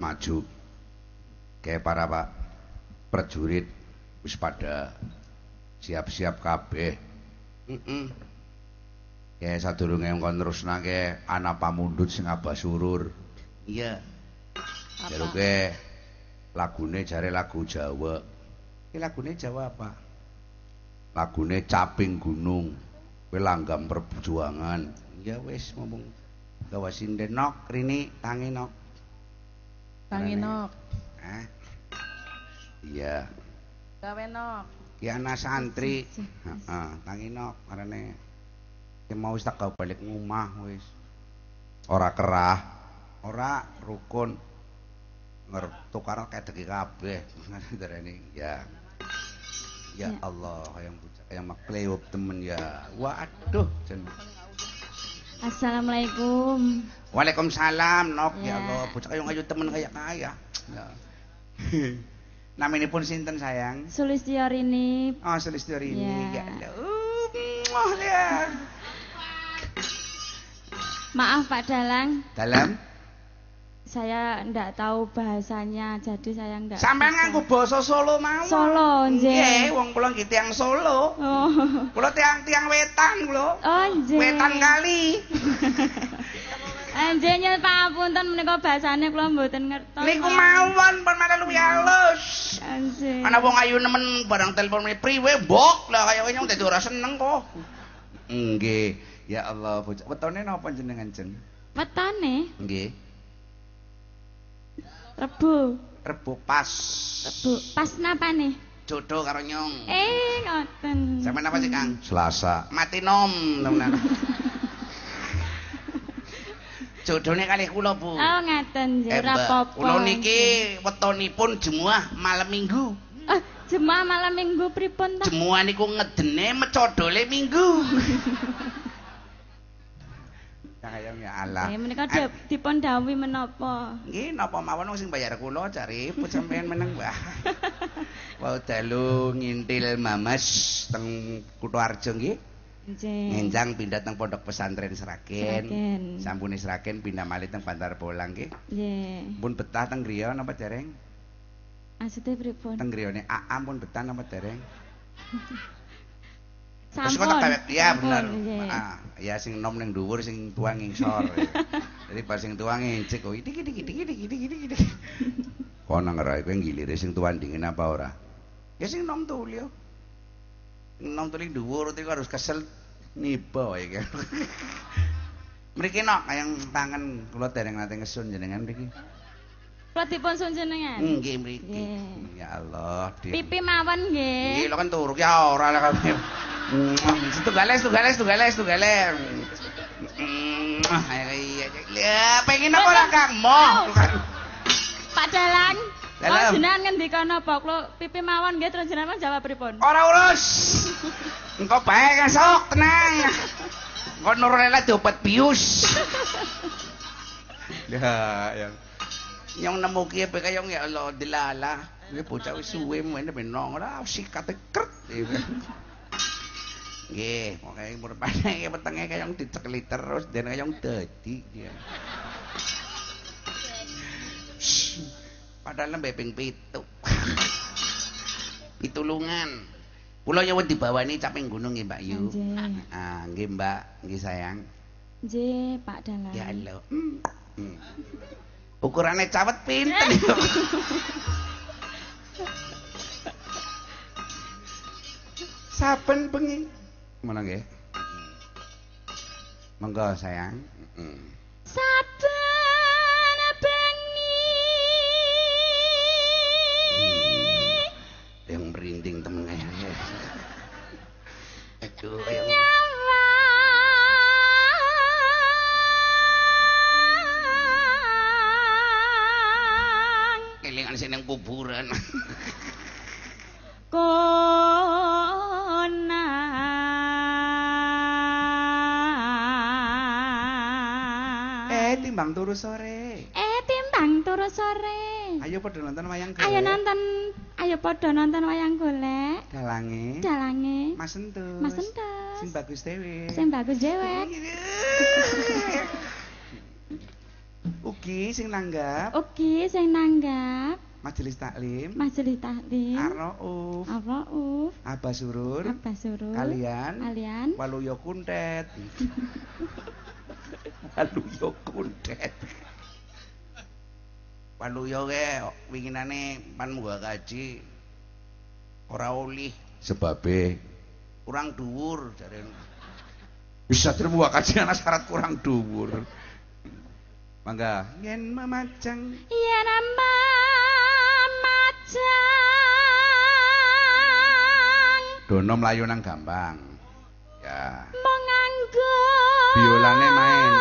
Maju. Kayak para Pak prajurit wis pada siap-siap kabeh. Heeh. Kayak sadurunge kon terusnake ana pamundhut sing abah surur. Iya. Jaruke lagune jare lagu Jawa. Ki lagune Jawa apa? Lagune Caping Gunung. Kowe langgam perjuangan. Ya wis ngomong gawa sinden nok rini tangi nok. tangi nok Hah? Iya. gawe nok Ki ana santri. Heeh, tangi nok marane. Ki mau wis tak gawe balik ngomah wis. Ora kerah. ora rukun nger tukar kedeki kabeh darani ya ya Allah yang yang mak plewop temen ya waduh jen Assalamualaikum. Waalaikumsalam nok ya Ya. Allah bocah kaya ayu temen kaya kaya ya Naminipun sinten sayang? Sulistiorini. Oh, Sulistiyorini. Ya. Ya Allah. Uh. Maaf Pak Dalang, Dalam saya ndak tahu bahasanya, jadi saya ndak. sampean nganggo basa Solo mawon. Solo, nggih. Nggih, wong kula nggih tiyang Solo. Oh. Kula tiang-tiang wetan kula. Oh, nggih. Wetan kali. Anjir nyel pangapunten menika bahasane kula mboten ngertos. Niku mawon pun malah luwih halus. Anjir. Ana wong ayu nemen barang telepon mrene priwe bok lah kaya kene dadi ora seneng kok. Nggih. Ya Allah, bocah. Wetone napa jenengan jen? Wetane Nggih. Rebo. Rebo pas. Rebo. Pas napa nih? Jodoh karo nyong. Eh, ngoten. Sampeyan apa sih, Kang? Selasa. Mati nom, temenan. Jodohnya kali kula, Bu. Oh, ngaten nggih, Eh, ora apa-apa. Kula niki wetonipun jemuah malam Minggu. Eh, jemaah malam Minggu pripun ta? Jemuah niku ngedene mecodole Minggu. Kaya ya Allah. Eh, menika di- dipun dawuhi menapa? Nggih, napa mawon sing bayar kula cari pun sampean meneng, Mbah. Wau dalu ngintil Mamas teng Kutoarjo nggih. Nggih. Ngenjang pindah teng pondok pesantren Seragen. Seragen. Sampune Seragen pindah malih teng Bantar Bolang nggih. Nggih. Pun betah teng griya napa dereng? Maksudnya pripun? Teng griyane AA pun betah napa dereng? Sampun. Terus kok tak ya bener. Ah, ya sing nom ning dhuwur sing tuwa ngisor. Jadi pas sing tuwa ngicik kok iki iki iki iki iki iki iki. Kok nang ngrai kowe ngilire sing tuwa dingin apa ora? Ya sing nom tulio. Nom tuli dhuwur itu harus kesel niba wae kan. Mriki nok kayang tangan kula dereng nate ngesun jenengan mriki. Kula dipun sun jenengan. Nggih mriki. Nggih. Ya Allah, Dik. Pipi mawon nggih. Iya, lo kan turu ya ora lah kabeh. Tunggales, tunggales, tunggales, tunggales. Mm, ah, iya. Ya, pengen apa lah Kang? Moh. Pak Dalang. Dalang. Oh, jenengan ngendika napa? Kula pipi mawon nggih terus jenengan jawab pripun? Ora urus. Engko bae kan sok, tenang. Engko Nurlela diobat bius. Ya, yang yang nemu ki apa kayong ya Allah dilala. Ini bocah wis suwe mene benong ora sikate kret. Nggih, pokoke murpane wetenge kayong dicekeli terus den kayong dadi. Shh, Padahal lembe ping pitu. Pitulungan. Kula nyuwun dibawani caping gunung nggih Mbak Yu. Ah, nggih Mbak, nggih sayang. Nggih, Pak Dalang. Ya Allah. Hmm. Hmm. Ukurannya cawet pinten itu. Saben bengi. Mana nggih? Monggo sayang. Saben bengi Yang merinding temen. Aduh, yang kelingan sing nang kuburan. konang eh, timbang turu sore. eh timbang turu sore Ayo padha nonton wayang ayo golek. nonton ayo padha nonton wayang golek Dalange. dalange Mas Entus. Mas Entus. Sing bagus dhewe. sing bagus dewek Ugi sing nanggap Ugi sing nanggap majelis taklim. majelis taklim. Arnauf, Arrauf Abah Surur, Abah Surul kalian, kalian. Waluyo Kuntet. Waluyo Kuntet. Waluyo ke winginane pan muga kaji. Ora olih. Sebabe. Kurang dhuwur jarene. Bisa terbuka kaji ana syarat kurang dhuwur. Mangga. Yen memacang Iya nama Jang dono mlayu nang gampang ya. Menganggo biolane main.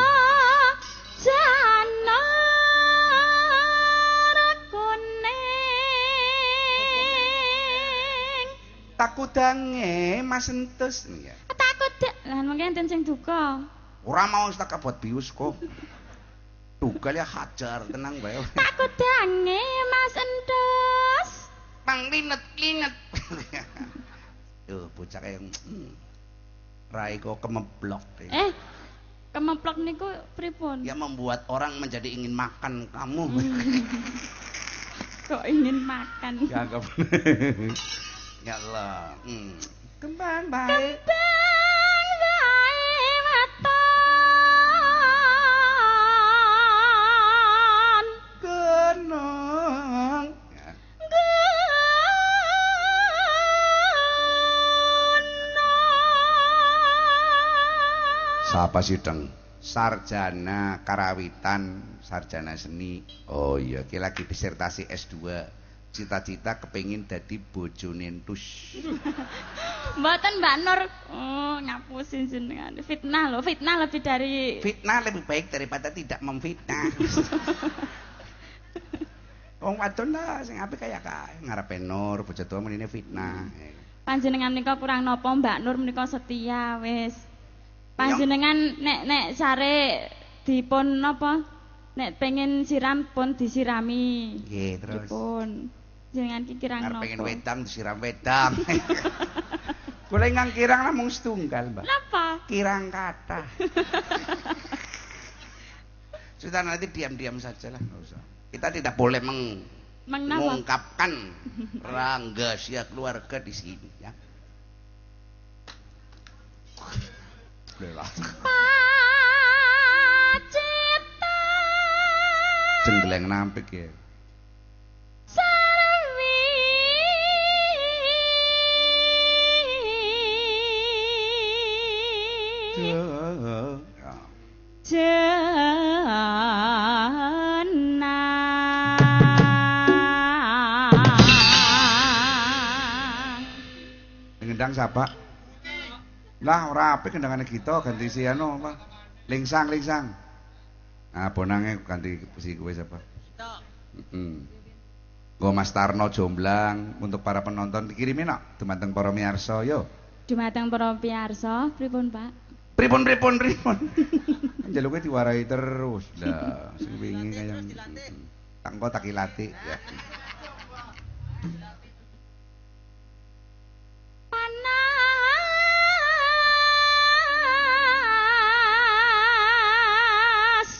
Takut dange mas entus. Ya. takut dek lah mungkin enten sing duka. Ora mau tak kabut bius kok. Duka ya hajar tenang bae takut dange mas entus. Pang linet linet. Tuh bocah kayak hmm. Rai kok kemeblok deh. Eh, kemeplok niku pripun? Ya membuat orang menjadi ingin makan kamu. Kok ingin makan? ya enggak. ya Allah. Hmm. Kembang baik. Kembang Siapa sih deng? Sarjana karawitan, sarjana seni. Oh iya, ki lagi disertasi S2. Cita-cita kepengin dadi bojone entus. Mboten Mbak Nur. Oh, ngapusin jenengan. Fitnah loh, fitnah lebih dari Fitnah lebih baik daripada tidak memfitnah. Wong wadon lah sing apik kaya kae ngarepe Nur, bojo tuwa menine fitnah. panjenengan nika kurang nopo Mbak Nur menika setia wis. Panjenengan nek nek sare dipun napa? Nek pengen siram pun disirami. Nggih, terus. Dipun. Jenengan ki kirang pengen wedang disiram wedang. Kula ingang kirang namung setunggal, Mbak. Napa? Kirang kata. Sudah nanti diam-diam saja lah, nggak usah. Kita tidak boleh meng Mengnapa? mengungkapkan rahasia keluarga di sini ya. Lah. Pacita Jenggleng nampik ya. jenang Ngendang siapa? Lah ora apik kendangane kita ganti si anu apa? Lingsang lingsang. Nah, bonange ganti si kowe siapa? Heeh. Nggo Mas Tarno Jomblang untuk para penonton dikirimin nok dumateng para miyarsa yo. Dumateng para piyarsa, pripun Pak? Pripun pripun pripun. Njaluke diwarai terus. Lah, sing wingi kaya tangko tak ilati ya.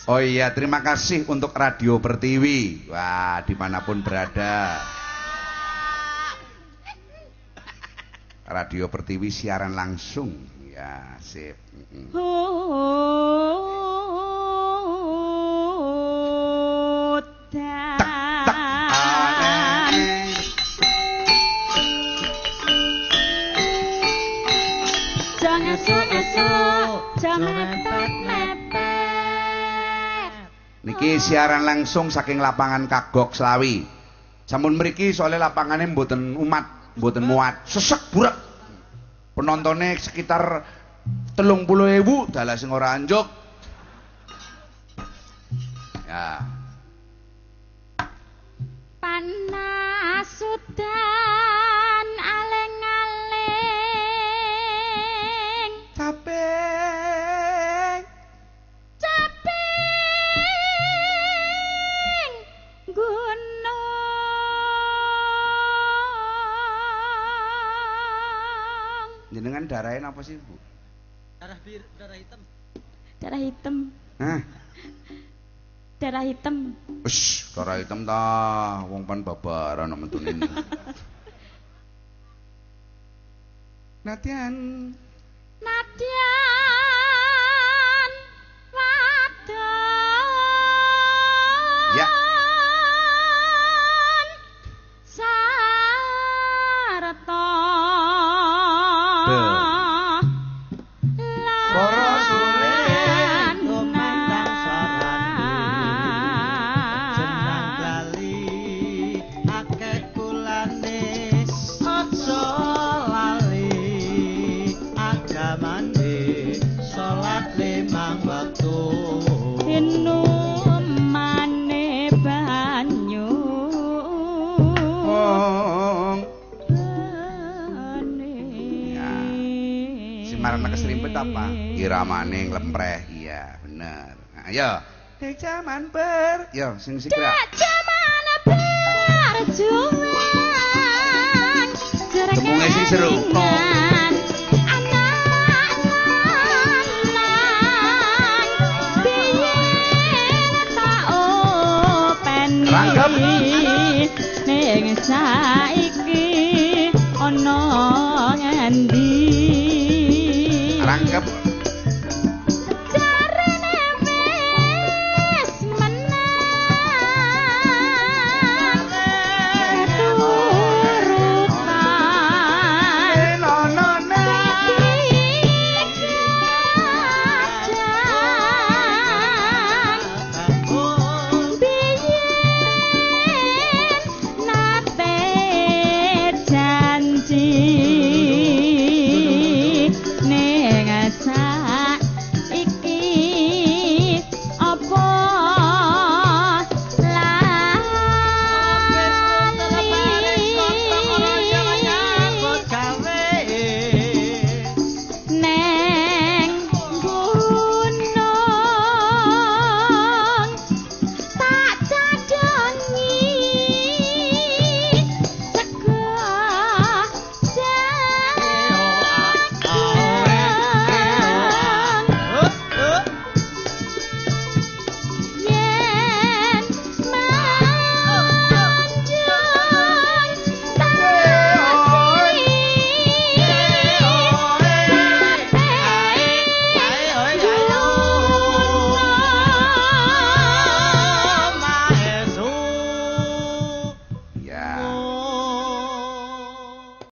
Oh iya, terima kasih untuk Radio Pertiwi. Wah, di mana pun berada. Radio Pertiwi siaran langsung. Ya, sip. Hutan. Jangan jangan mepet-mepet. Niki siaran langsung saking lapangan Kagok Slawi. Sampun mriki soalnya lapangannya mboten umat, mboten muat, sesek burak. Penontonnya sekitar telung puluh ewu, dalah sing ora anjuk. Ya, Panas sudan Jenengan darahin apa sih, Bu? Darah hitam. Hah? Darah hitam. Wis, darah hitam ta, wong pan babaran nang mentune ini. Latihan. Ya. Di zaman ber. Ya, sing sing. Di zaman berjuang. Semuanya sih seru. Rangkap. Ning sai.